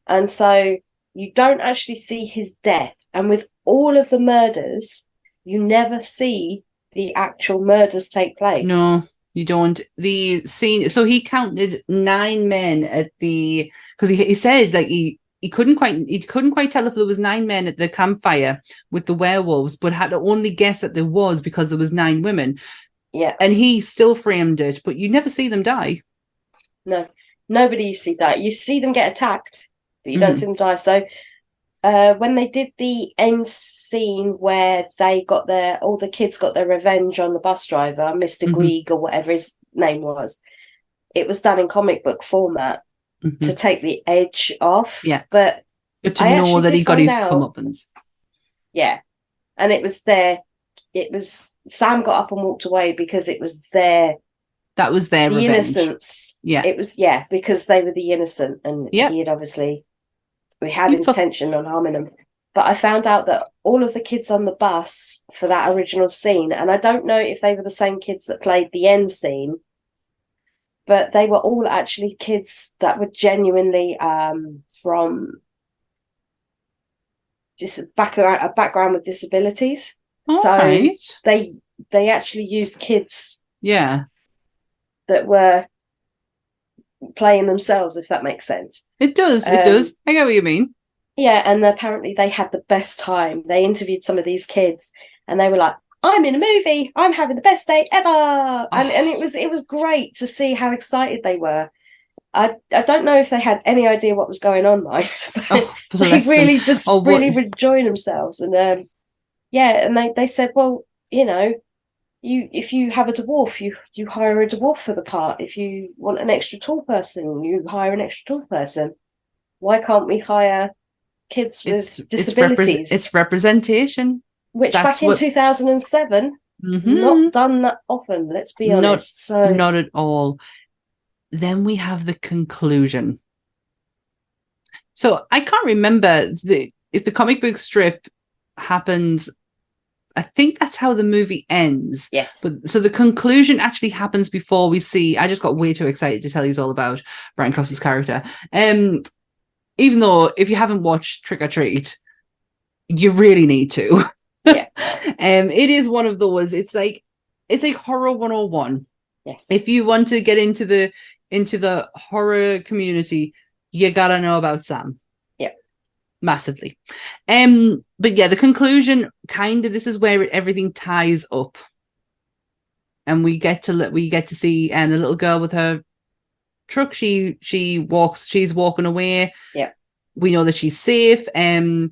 And so you don't actually see his death. And with all of the murders, you never see the actual murders take place. No, you don't. The scene. So he counted nine men at the because he he said like he he couldn't quite he couldn't quite tell if there was nine men at the campfire with the werewolves, but had to only guess that there was because there was nine women, Yeah, and he still framed it. But you never see them die. no. Nobody see die. You see them get attacked, but you don't Mhm. see them die. So uh, when they did the end scene where they got their all the kids got their revenge on the bus driver, mister Mhm. Kreeg or whatever his name was, it was done in comic book format Mhm. to take the edge off. Yeah. But But to I know that he got his out- comeuppance. yeah and it was their it was sam got up and walked away because it was their That was their the revenge. innocence Yeah. it was yeah because they were the innocent and Yeah. he had obviously we had intention on harming them but i found out that all of the kids on the bus for that original scene and i don't know if they were the same kids that played the end scene but they were all actually kids that were genuinely um from dis- background a background with disabilities All so right. they they actually used kids Yeah. that were playing themselves if that makes sense It does. It Um, does. I get what you mean. yeah and apparently they had the best time they interviewed some of these kids and they were like i'm in a movie i'm having the best day ever and and it was it was great to see how excited they were i i don't know if they had any idea what was going on mind Oh, they bless them. really just Oh, really were enjoying themselves and um yeah and they they said well you know you if you have a dwarf you you hire a dwarf for the part if you want an extra tall person you hire an extra tall person why can't we hire kids with It's, it's, repres- disabilities it's representation. which that's back in what- 2007 Mhm. not done that often let's be Not- honest so Not at all. Then we have the conclusion. So I can't remember the if the comic book strip happens. I think that's how the movie ends. yes But so the conclusion actually happens before we see. I just got way too excited to tell you all about Brian Cox's character. Um, even though if you haven't watched Trick or Treat, you really need to. Yeah. um, it is one of those. It's like it's like horror 101 yes if you want to get into the into the horror community you gotta know about sam. Massively. Um but yeah the conclusion kind of this is where everything ties up. And we get to we get to see um, a little girl with her truck. She she walks she's walking away. Yeah, we know that she's safe um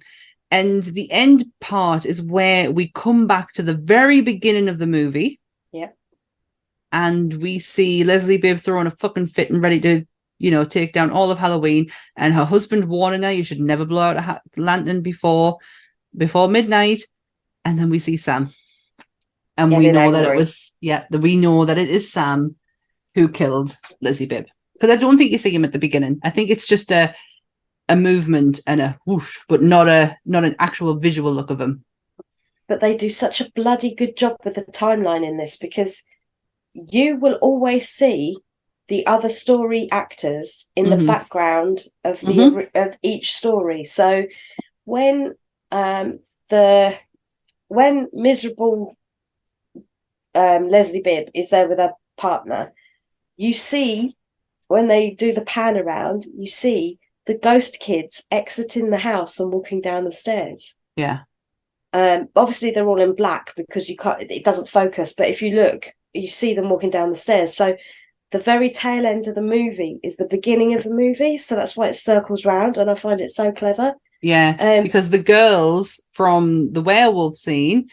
and the end part is where we come back to the very beginning of the movie. Yeah, and we see Leslie Bibb throwing a fucking fit and ready to, you know, take down all of Halloween, and her husband warning her you should never blow out a ha- lantern before before midnight, and then we see Sam, and we know that it was yeah, that we know that it is Sam who killed Lizzie Bibb because I don't think you see him at the beginning. I think it's just a a movement and a whoosh, but not a not an actual visual look of him. but they do such a bloody good job with the timeline in this because you will always see the other story actors in Mhm. the background of the Mhm. of each story so when um the when miserable um leslie bibb is there with her partner you see when they do the pan around you see the ghost kids exiting the house and walking down the stairs Yeah, Um, obviously, they're all in black because you can't. It doesn't focus. But if you look, you see them walking down the stairs. So the very tail end of the movie is the beginning of the movie. So that's why it circles round, and I find it so clever. Yeah, Um, because the girls from the werewolf scene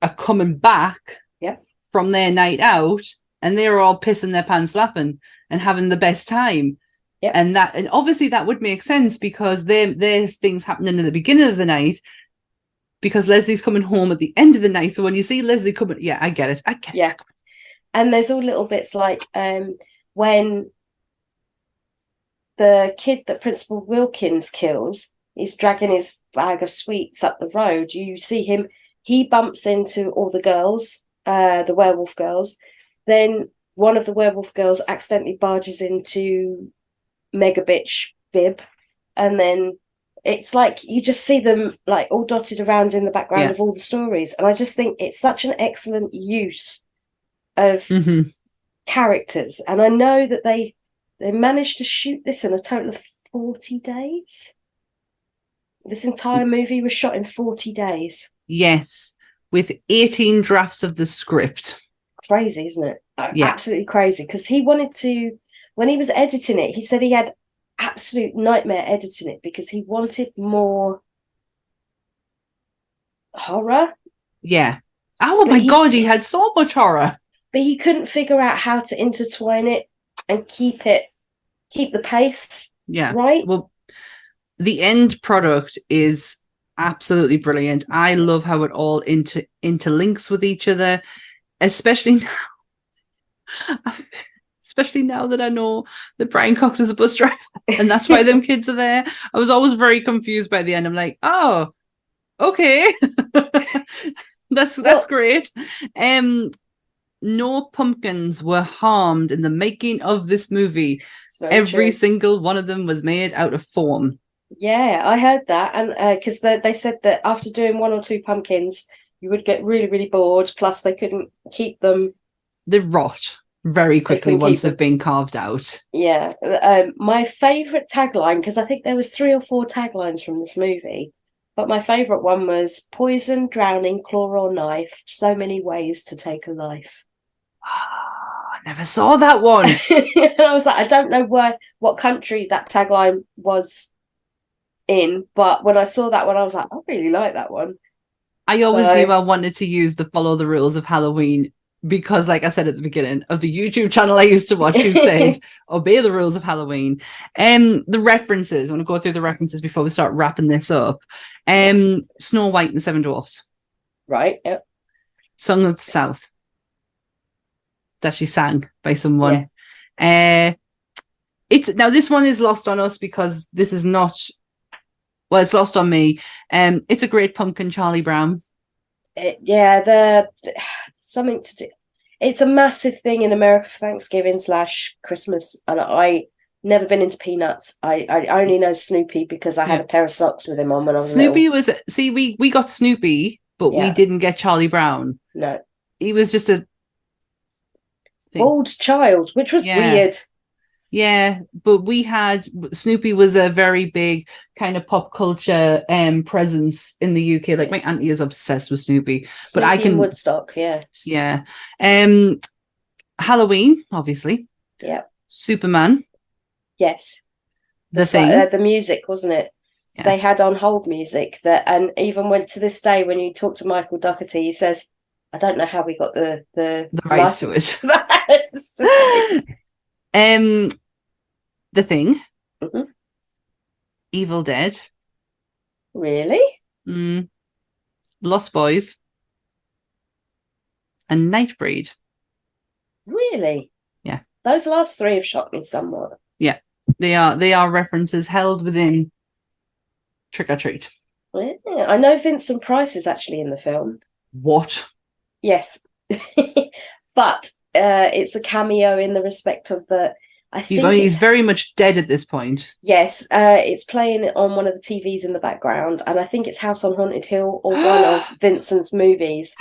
are coming back Yep. from their night out and they're all pissing their pants laughing and having the best time. Yep. And that and obviously that would make sense because there there's things happening at the beginning of the night because Leslie's coming home at the end of the night. So when you see Leslie coming, yeah, I get it. I get Yeah. it. And there's all little bits like um when the kid that Principal Wilkins kills is dragging his bag of sweets up the road. You see him, he bumps into all the girls, uh, the werewolf girls. Then one of the werewolf girls accidentally barges into Mega Bitch Bib, and then it's like you just see them like all dotted around in the background Yeah. of all the stories. And I just think it's such an excellent use of hmm characters and i know that they they managed to shoot this in a total of 40 days this entire movie was shot in 40 days Yes. With 18 drafts of the script. crazy isn't it Yeah. absolutely crazy because he wanted to when he was editing it he said he had absolute nightmare editing it because he wanted more horror Yeah. Oh But my he- god, he had so much horror. But he couldn't figure out how to intertwine it and keep it keep the pace Yeah. right Well, the end product is absolutely brilliant. I love how it all inter interlinks with each other, especially now. Especially now that I know that Brian Cox is a bus driver and that's why them kids are there. I was always very confused by the end. I'm like, oh, okay. that's that's Well- great. Um no pumpkins were harmed in the making of this movie. Every true. single one of them was made out of foam. Yeah, I heard that, and because they they said that after doing one or two pumpkins, you would get really really bored. Plus, they couldn't keep them. They rot very quickly once they've been carved out. Yeah, um, my favorite tagline because I think there was three or four taglines from this movie, but my favorite one was "Poison, drowning, claw or knife. So many ways to take a life." I never saw that one. and I was like, I don't know where what country that tagline was in, but when I saw that one, I was like, I really like that one. I always So- knew I wanted to use the follow the rules of Halloween because, like I said at the beginning of the YouTube channel I used to watch, you said obey the rules of Halloween. Um, the references. I want to go through the references before we start wrapping this up. Um, Snow White and the Seven Dwarfs, Right? Yep. Song of the South. That she sang by someone. Uh, it's now this one is lost on us because this is not. Well, it's lost on me. Um, it's a great pumpkin, Charlie Brown. it, yeah, the something to do. It's a massive thing in America for Thanksgiving slash Christmas, and I never been into peanuts. I I only know Snoopy because I had Yeah. a pair of socks with him on when I was Snoopy little. was see we we got Snoopy, but we didn't get Charlie Brown. No, He was just a thing. old child, which was Yeah. weird. yeah, but we had Snoopy was a very big kind of pop culture um presence in the UK. Like my auntie is obsessed with Snoopy. But I can- Woodstock, yeah, Yeah. Um Halloween, obviously. Yeah. Superman, yes. the fi- thing. uh, the music, wasn't it? Yeah. They had on hold music that, and even went to this day when you talk to Michael Dougherty, he says, "I don't know how we got the the, The rights to that." It's like- um the thing. Mhm. Evil Dead. really? Mm. Lost Boys. And Nightbreed. Really? Yeah. Those last three have shocked me somewhat. Yeah. They are they are references held within Trick or Treat. Yeah. I know Vincent Price is actually in the film. What? Yes. but uh, it's a cameo in the respect of the. I think I mean, he's very much dead at this point. yes, uh, it's playing on one of the TVs in the background, and I think it's House on Haunted Hill or one of Vincent's movies.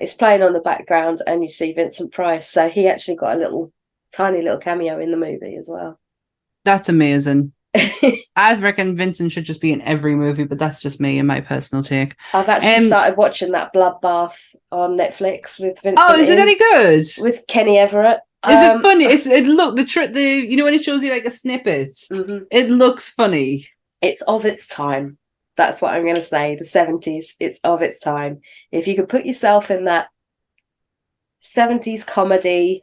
It's playing on the background, and you see Vincent Price. So he actually got a little, tiny little cameo in the movie as well. That's amazing. I reckon Vincent should just be in every movie, but that's just me and my personal take. I've actually Um, started watching that Bloodbath on Netflix with Vincent. Oh, is it any good? With Kenny Everett? Is it Um, funny? It's it look the trick the you know when it shows you like a snippet. mhm. It looks funny. It's of its time. That's what I'm going to say. The 70s, it's of its time. If you could put yourself in that 70s comedy,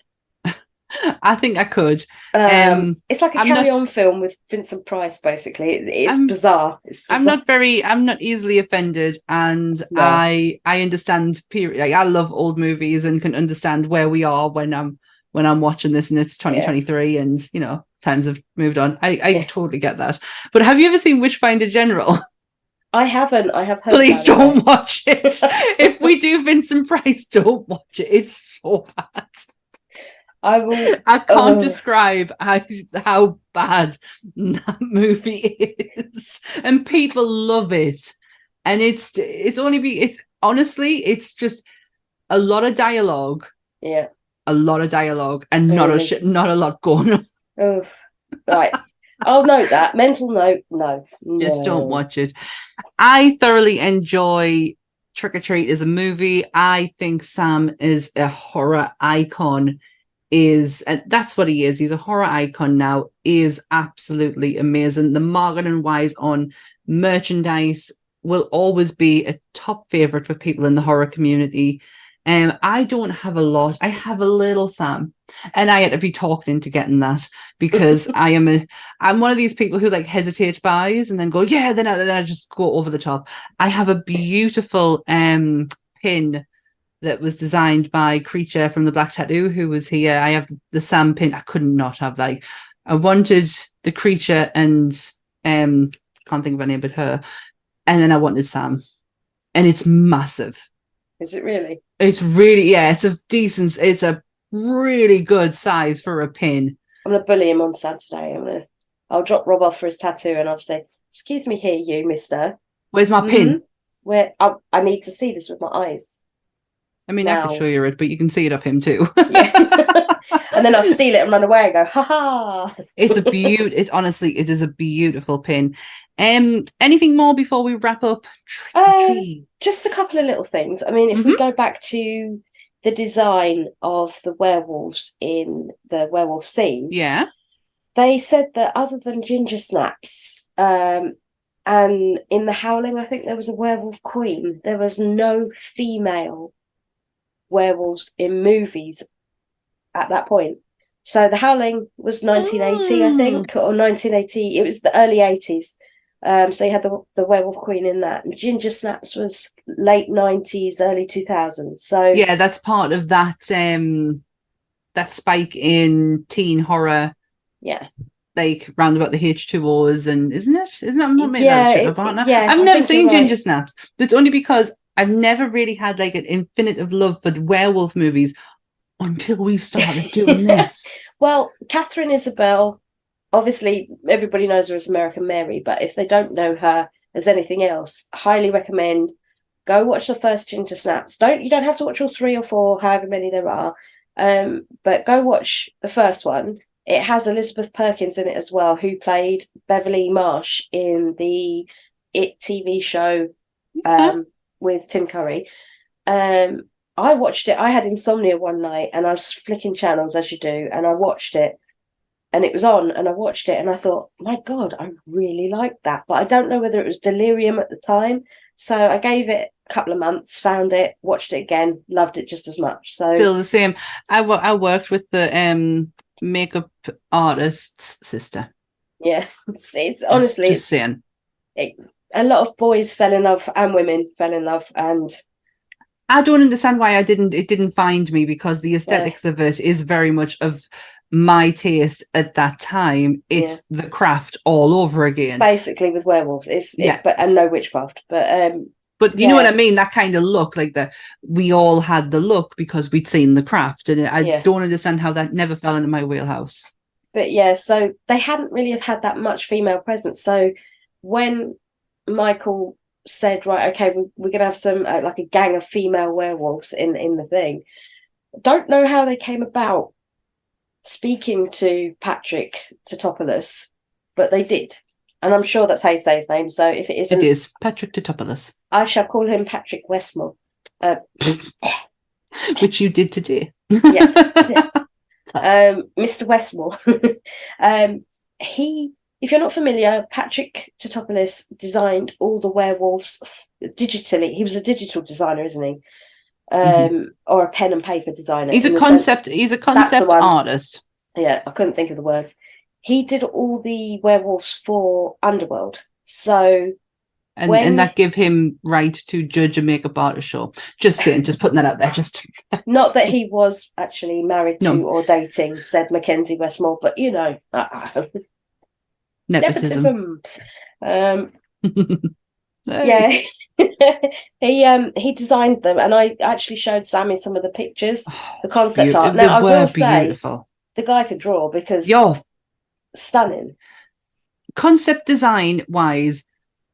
I think I could. um, Um, it's like a I'm not- carry on film with Vincent Price, basically. It, it's bizarre. It's bizarre. I'm not very I'm not easily offended and No. I I understand period like I love old movies and can understand where we are when I'm when I'm watching this and it's 2023 and you know times have moved on. I, I Yeah. totally get that. But have you ever seen Witchfinder General? I haven't. I have heard. Please don't watch it. if we do Vincent Price, don't watch it. It's so bad. I will. I can't Oh. describe how, how bad that movie is, and people love it. And it's it's only be it's honestly it's just a lot of dialogue, Yeah. a lot of dialogue, and not a Really? not a lot going on. Oh, right. I'll note that. Mental note. No. Just no. don't watch it. I thoroughly enjoy Trick or Treat as a movie. I think Sam is a horror icon. Is and that's what he is. He's a horror icon now. Is absolutely amazing. The marketing wise on merchandise will always be a top favorite for people in the horror community. Um, I don't have a lot. I have a little Sam, and I had to be talked into getting that because I am a I'm one of these people who like hesitate buys and then go, yeah, then I, then I just go over the top. I have a beautiful um pin that was designed by Creature from the Black Tattoo, who was here. I have the Sam pin. I could not not have like I wanted the creature and um can't think of her name but her. And then I wanted Sam. And it's massive. Is it really? It's really yeah, it's a decent it's a really good size for a pin. I'm gonna bully him on Saturday. I'm gonna. I'll drop Rob off for his tattoo, and I'll say, "Excuse me, here, you, Mister. Where's my pin? Where I, I need to see this with my eyes." I mean, I Now- could show you it, but you can see it of him too. Yeah. and then I'll steal it and run away and go, "Ha ha!" it's a beaut. It honestly, it is a beautiful pin. Um, anything more before we wrap up? Uh. Just a couple of little things. I mean, if we go back to the design of the werewolves in the werewolf scene, Yeah. they said that other than ginger snaps um and in the howling i think there was a werewolf queen there was no female werewolves in movies at that point. So the howling was 1980 i think or 1980 it was the early 80s um so you had the the werewolf queen in that. And ginger snaps was late 90s early 2000s so Yeah, that's part of that um that spike in teen horror, yeah. Like round about the H2Os and isn't it? Isn't that what made Yeah, that? Shit it- up on it now? yeah, I've never seen you're right. Ginger Snaps. That's only because I've never really had like an infinite of love for werewolf movies until we started doing this. Well, Katharine Isabelle, obviously everybody knows her as American Mary, but if they don't know her as anything else, highly recommend go watch the first Ginger Snaps. Don't you don't have to watch all three or four, however many there are. Um, but go watch the first one. It has Elizabeth Perkins in it as well, who played Beverly Marsh in the It TV show um, with Tim Curry. Um, I watched it. I had insomnia one night and I was flicking channels as you do, and I watched it and it was on and I watched it and I thought, my God, I really liked that. But I don't know whether it was delirium at the time. So I gave it a couple of months, found it, watched it again, loved it just as much. So Still the same. I I worked with the um makeup artist's sister. yeah, it's, it's honestly it's, saying. A lot of boys fell in love and women fell in love and I don't understand why I didn't it didn't find me because the aesthetics of it is very much of my taste at that time. It's the craft all over again. basically with werewolves. It's it- Yeah. but and no witchcraft. But um But you know what I mean? That kind of look, like the we all had the look because we'd seen the craft, and I Yeah. don't understand how that never fell into my wheelhouse. but yeah, so they hadn't really have had that much female presence. So when Michael said, "Right, okay, we, we're going to have some uh, like a gang of female werewolves in in the thing," don't know how they came about speaking to Patrick Tatopoulos but they did. And I'm sure that's how you say his name. So if it isn't, It is Patrick Tatopoulos, I shall call him Patrick Westmore. Uh, which you did today. Yes. um, Mr. Westmore. um, he, if you're not familiar, Patrick Tatopoulos designed all the werewolves digitally. He was a digital designer, isn't he? Um, Mhm. Or a pen and paper designer. He's a the sense- concept. He's a concept artist. yeah, I couldn't think of the words. He did all the werewolves for Underworld. So And, When- and that give him right to judge a makeup artist show. Just saying, just putting that out there. Just not that he was actually married to or dating said Mackenzie Westmore, but you know, uh, nepotism. nepotism. Um, yeah he um he designed them and i actually showed sammy some of the pictures the concept art they now i were will say the guy could draw because Yo, stunning concept design wise,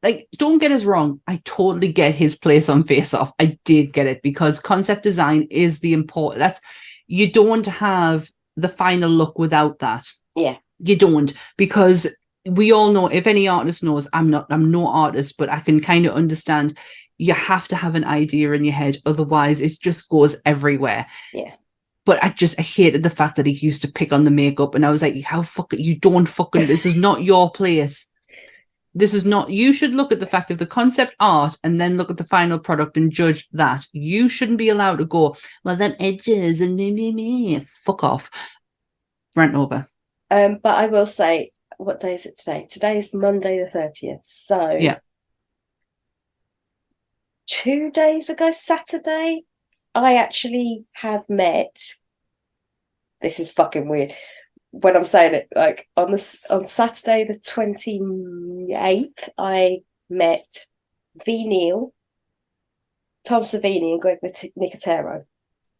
like don't get us wrong, I totally get his place on Face Off. I did get it because concept design is the important. That's you don't have the final look without that. Yeah. you don't because we all know if any artist knows i'm not i'm no artist but i can kind of understand you have to have an idea in your head otherwise it just goes everywhere. Yeah. but i just I hated the fact that he used to pick on the makeup and i was like how fucking you don't fucking this is not your place. This is not you should look at the fact of the concept art and then look at the final product and judge that. You shouldn't be allowed to go well them edges and me me me fuck off. Rant over. Um but i will say what day is it today today is monday the 30th so Yeah. two days ago saturday i actually have met this is fucking weird when i'm saying it like on this on saturday the 28th i met Ve Neill tom savini and greg nicotero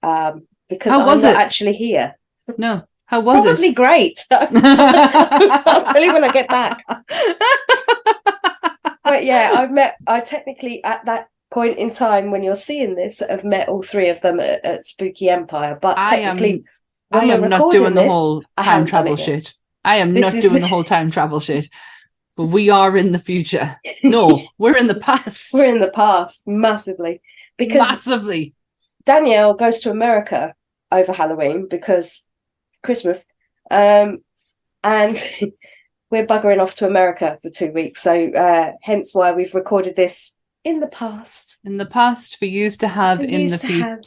um because How i'm was it? actually here no how was probably it great i'll tell you when i get back but yeah, I've met. I technically at that point in time when you're seeing this, I've met all three of them at, at Spooky Empire. But I am technically, when I am not doing the whole time travel it shit. I am This not is- doing the whole time travel shit. But we are in the future. No, we're in the past. we're in the past massively because Massively. Danielle goes to America over Halloween because Christmas, um, and we're buggering off to America for two weeks. So uh, hence why we've recorded this in the past. In the past for yous to have For in the future.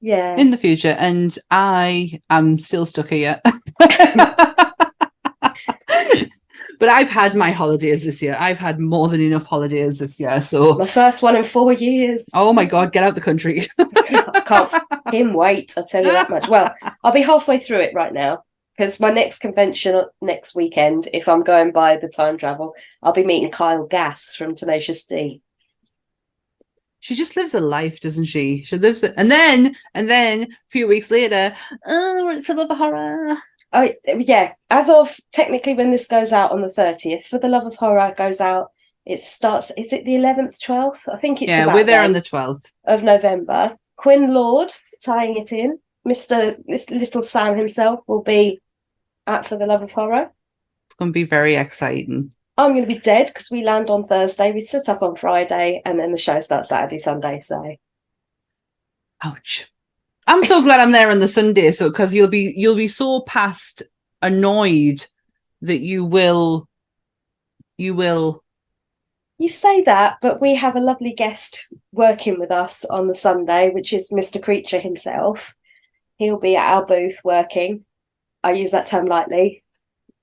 yeah. In the future, and I am still stuck here. but I've had my holidays this year. I've had more than enough holidays this year. So, My first one in four years. oh my god, get out the country. I can't him wait. I'll tell you that much. Well, I'll be halfway through it right now because my next convention next weekend, if I'm going by the time travel, I'll be meeting Kyle Gass from Tenacious D. she just lives a life, doesn't she? She lives it, and then and then a few weeks later, oh, for love of horror. Yeah, as of technically when this goes out on the 30th, for the love of horror goes out. It starts. Is it the 11th, 12th? I think it's yeah, we're there on the twelfth. of November. Quinn Lord tying it in. Mister, little Sam himself will be at for the love of horror. It's going to be very exciting. I'm going to be dead because we land on Thursday. We sit up on Friday, and then the show starts Saturday, Sunday. So Ouch. I'm so glad I'm there on the Sunday, so because you'll be you'll be so past annoyed that you will you will you say that, but we have a lovely guest working with us on the Sunday, which is Mr. Creature himself. He'll be at our booth working. I use that term lightly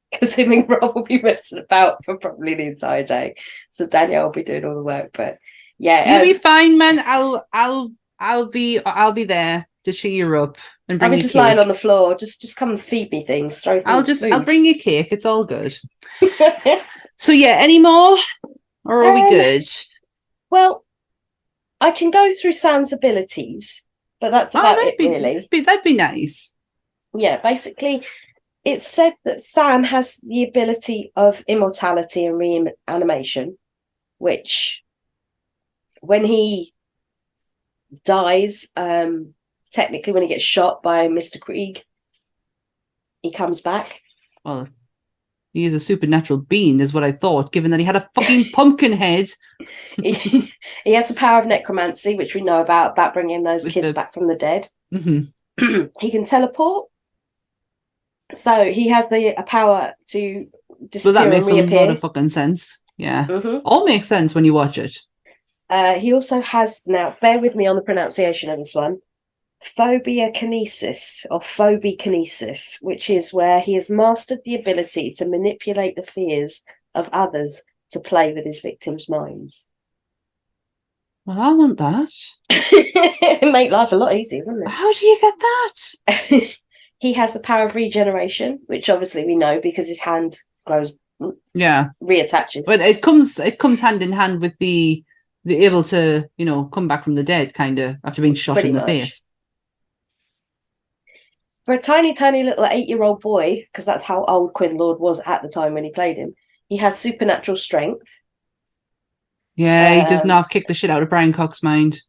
because him and Rob will be messing about for probably the entire day. So Danielle will be doing all the work. But yeah, you'll um, be fine, man. I'll I'll I'll be I'll be there to cheer you up and bring I'll be you just cake. lying on the floor. Just just come and feed me things. Throw things. I'll just I'll bring you cake. It's all good. So yeah, any more? Or are we Um, good? Well, I can go through Sam's abilities, but that's Oh, about that'd it, be, really. that'd be that'd be nice. Yeah, basically, it's said that Sam has the ability of immortality and reanimation, which, when he dies, um, technically, when he gets shot by Mr. Kreeg, he comes back. Well, he is a supernatural being, is what I thought, given that he had a fucking pumpkin head. he, he has the power of necromancy, which we know about, about bringing those With kids the- back from the dead. hmm he can teleport. So he has the a power to So disappear that and makes a lot reappear. of fucking sense. Yeah. Mhm. All makes sense when you watch it. Uh, he also has now. Bear with me on the pronunciation of this one. Phobia kinesis or phobikinesis, which is where he has mastered the ability to manipulate the fears of others to play with his victims' minds. Well, I want that. It'd make life a lot easier, wouldn't it? How do you get that? he has the power of regeneration, which obviously we know because his hand grows, mm, Yeah. reattaches. But it comes it comes hand in hand with the the able to, you know, come back from the dead kind of after being shot Pretty in the much. face. For a tiny, tiny little eight-year-old boy, because that's how old Quinn Lord was at the time when he played him, he has supernatural strength. Yeah, he does Um, not kick the shit out of Brian Cox's mind.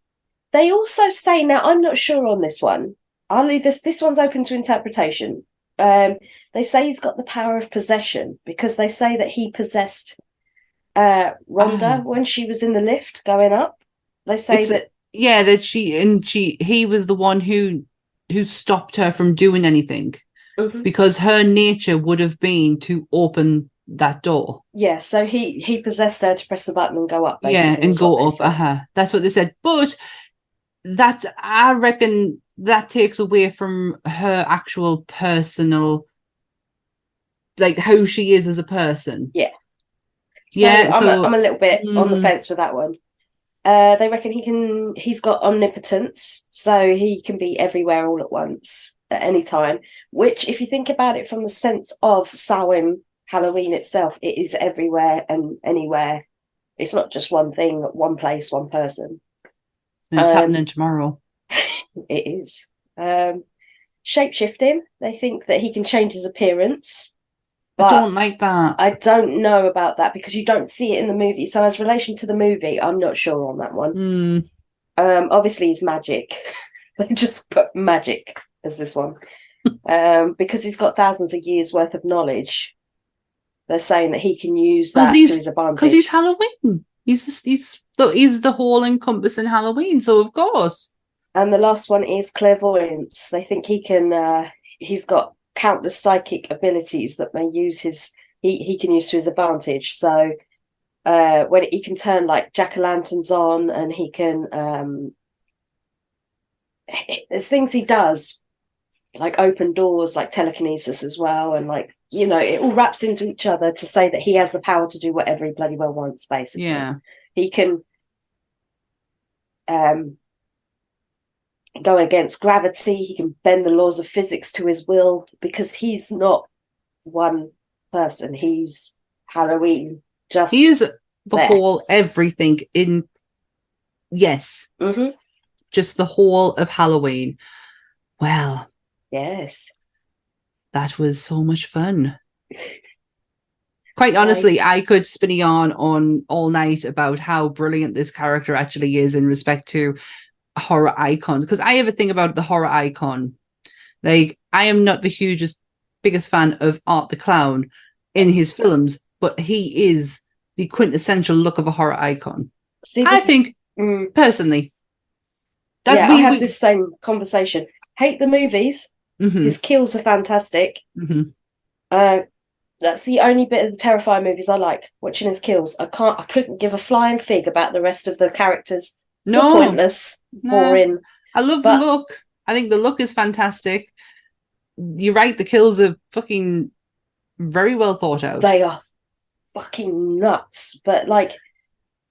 They also say now I'm not sure on this one. I'll leave this. This one's open to interpretation. Um, they say he's got the power of possession because they say that he possessed uh, Rhonda Oh. when she was in the lift going up. They say It's- that Yeah, that she and she he was the one who who stopped her from doing anything Mhm. because her nature would have been to open that door. yeah. So he he possessed her to press the button and go up. yeah, and go up. Uh-huh. That's what they said. But that I reckon that takes away from her actual personal like how she is as a person. So Yeah, I'm, so- a, I'm a little bit on the Mm. fence with that one. Uh, they reckon he can. He's got omnipotence, so he can be everywhere all at once at any time. Which, if you think about it from the sense of Samhain Halloween itself, it is everywhere and anywhere. It's not just one thing, one place, one person. And it's Um, happening tomorrow. It is. Um, shape shifting. They think that he can change his appearance. I don't like that. I don't know about that because you don't see it in the movie. So, as relation to the movie, I'm not sure on that one. Hmm. Um, obviously, he's magic. they just put magic as this one um, because he's got thousands of years worth of knowledge. They're saying that he can use that to his advantage. Because he's Halloween. He's the, he's the he's the whole encompassing Halloween. So of course. and the last one is clairvoyance. They think he can. Uh, he's got countless psychic abilities that may use his. He he can use to his advantage. So. Uh, when he can turn like jack o' lanterns on, and he can um, there's things he does like open doors like telekinesis as well and like you know it all wraps into each other to say that he has the power to do whatever he bloody well wants basically Yeah. he can um go against gravity he can bend the laws of physics to his will because he's not one person he's halloween just He is the there. whole everything in yes. Mhm. Just the whole of Halloween. Well, yes that was so much fun. Quite honestly, I could spin a yarn on all night about how brilliant this character actually is in respect to horror icons. Because I have a thing about the horror icon. Like, I am not the hugest, biggest fan of Art the Clown in his films, but he is the quintessential look of a horror icon. see I think, Mm. personally, that's yeah, we, I have we- this same conversation. Hate the movies. Mhm, His kills are fantastic. mhm. Uh, that's the only bit of the Terrifier movies I like. Watching his kills. I can't. I couldn't give a flying fig about the rest of the characters. No, pointless, no. boring. I love But- the look. I think the look is fantastic. You're right, the kills are fucking very well thought out. They are fucking nuts. But like,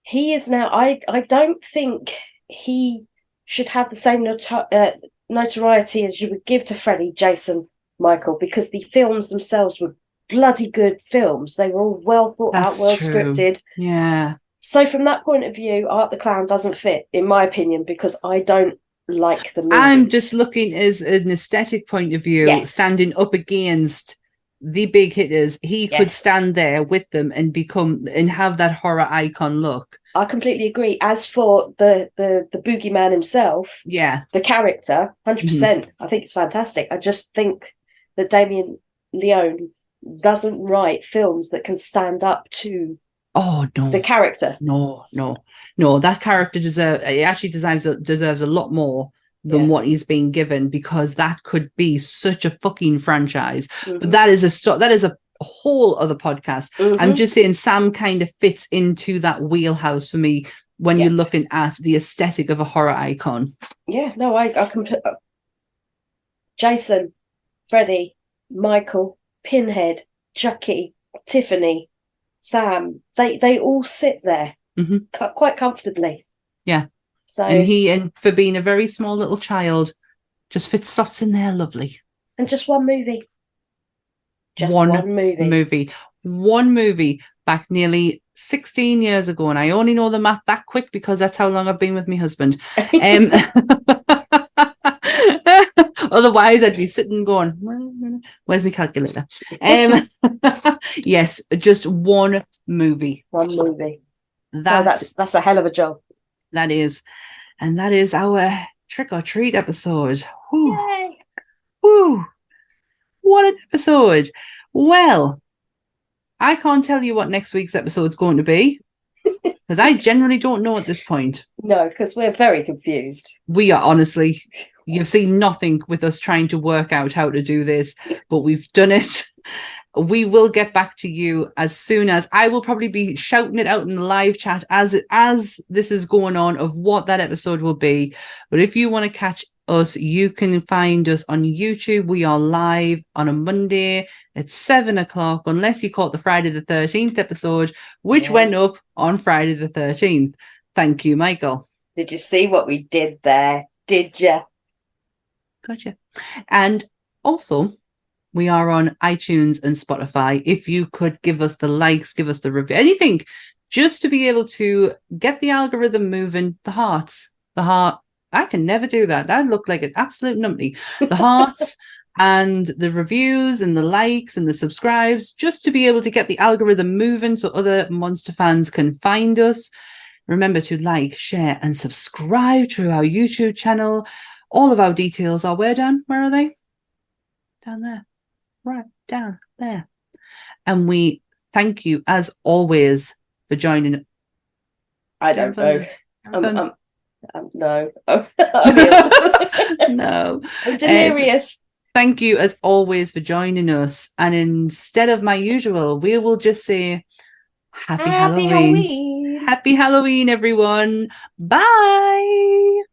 he is now. I. I don't think he should have the same noto- uh, notoriety as you would give to Freddy, Jason, Michael, because the films themselves were bloody good films. They were all well thought That's out, well true. scripted. yeah. So from that point of view, Art the Clown doesn't fit, in my opinion, because I don't like the movies. I'm just looking as an aesthetic point of view, Yes. standing up against the big hitters. He could stand there with them and become and have that horror icon look. I completely agree. As for the the the boogeyman himself, Yeah. the character, 100 percent, mm-hmm. I think it's fantastic. I just think that Damien Leone doesn't write films that can stand up to Oh no. the character. No, no, no. That character deserve it actually deserves a, deserves a lot more than Yeah. what he's being given because that could be such a fucking franchise. But Mhm. that is a sto- that is a whole other podcast. I'm Mhm. just saying Sam kind of fits into that wheelhouse for me when Yeah. you're looking at the aesthetic of a horror icon. yeah, no, I, I can put Jason, Freddy, Michael, Pinhead, Chucky, Tiffany, Sam. They they all sit there Mhm. cu- quite comfortably. Yeah. So And he and for being a very small little child, just fits slots in there lovely. and just one movie. Just One one, movie. movie. One movie back nearly 16 years ago. And I only know the math that quick because that's how long I've been with my husband. Um, otherwise, I'd be sitting going, where's my calculator? Um, yes, just one movie. one movie. That, so that's that's a hell of a job. that is. And that is our trick or treat episode. Whew. Yay. Woo! What an episode! Well, I can't tell you what next week's episode's going to be because I generally don't know at this point. No, because we're very confused. We are honestly, you've seen nothing with us trying to work out how to do this, but we've done it. We will get back to you as soon as I will probably be shouting it out in the live chat as as this is going on of what that episode will be. But if you want to catch us, you can find us on YouTube. We are live on a Monday at seven o'clock, unless you caught the Friday the 13th episode, which Yeah. went up on Friday the 13th. Thank you, Michael. Did you see what we did there? Did you? Gotcha. And also, we are on iTunes and Spotify. If you could give us the likes, give us the review, anything, just to be able to get the algorithm moving, the hearts, the heart. I can never do that. That looked like an absolute numpty. The hearts and the reviews and the likes and the subscribes, just to be able to get the algorithm moving so other monster fans can find us. Remember to like, share, and subscribe to our YouTube channel. All of our details are where, Dan? Where are they? Down there. Right down there. And we thank you, as always, for joining. I don't know. Having Um, fun? um, um, no. I'm no. delirious. Thank you, as always, for joining us. And instead of my usual, we will just say Happy, Happy Halloween. Halloween. Happy Halloween, everyone. Bye.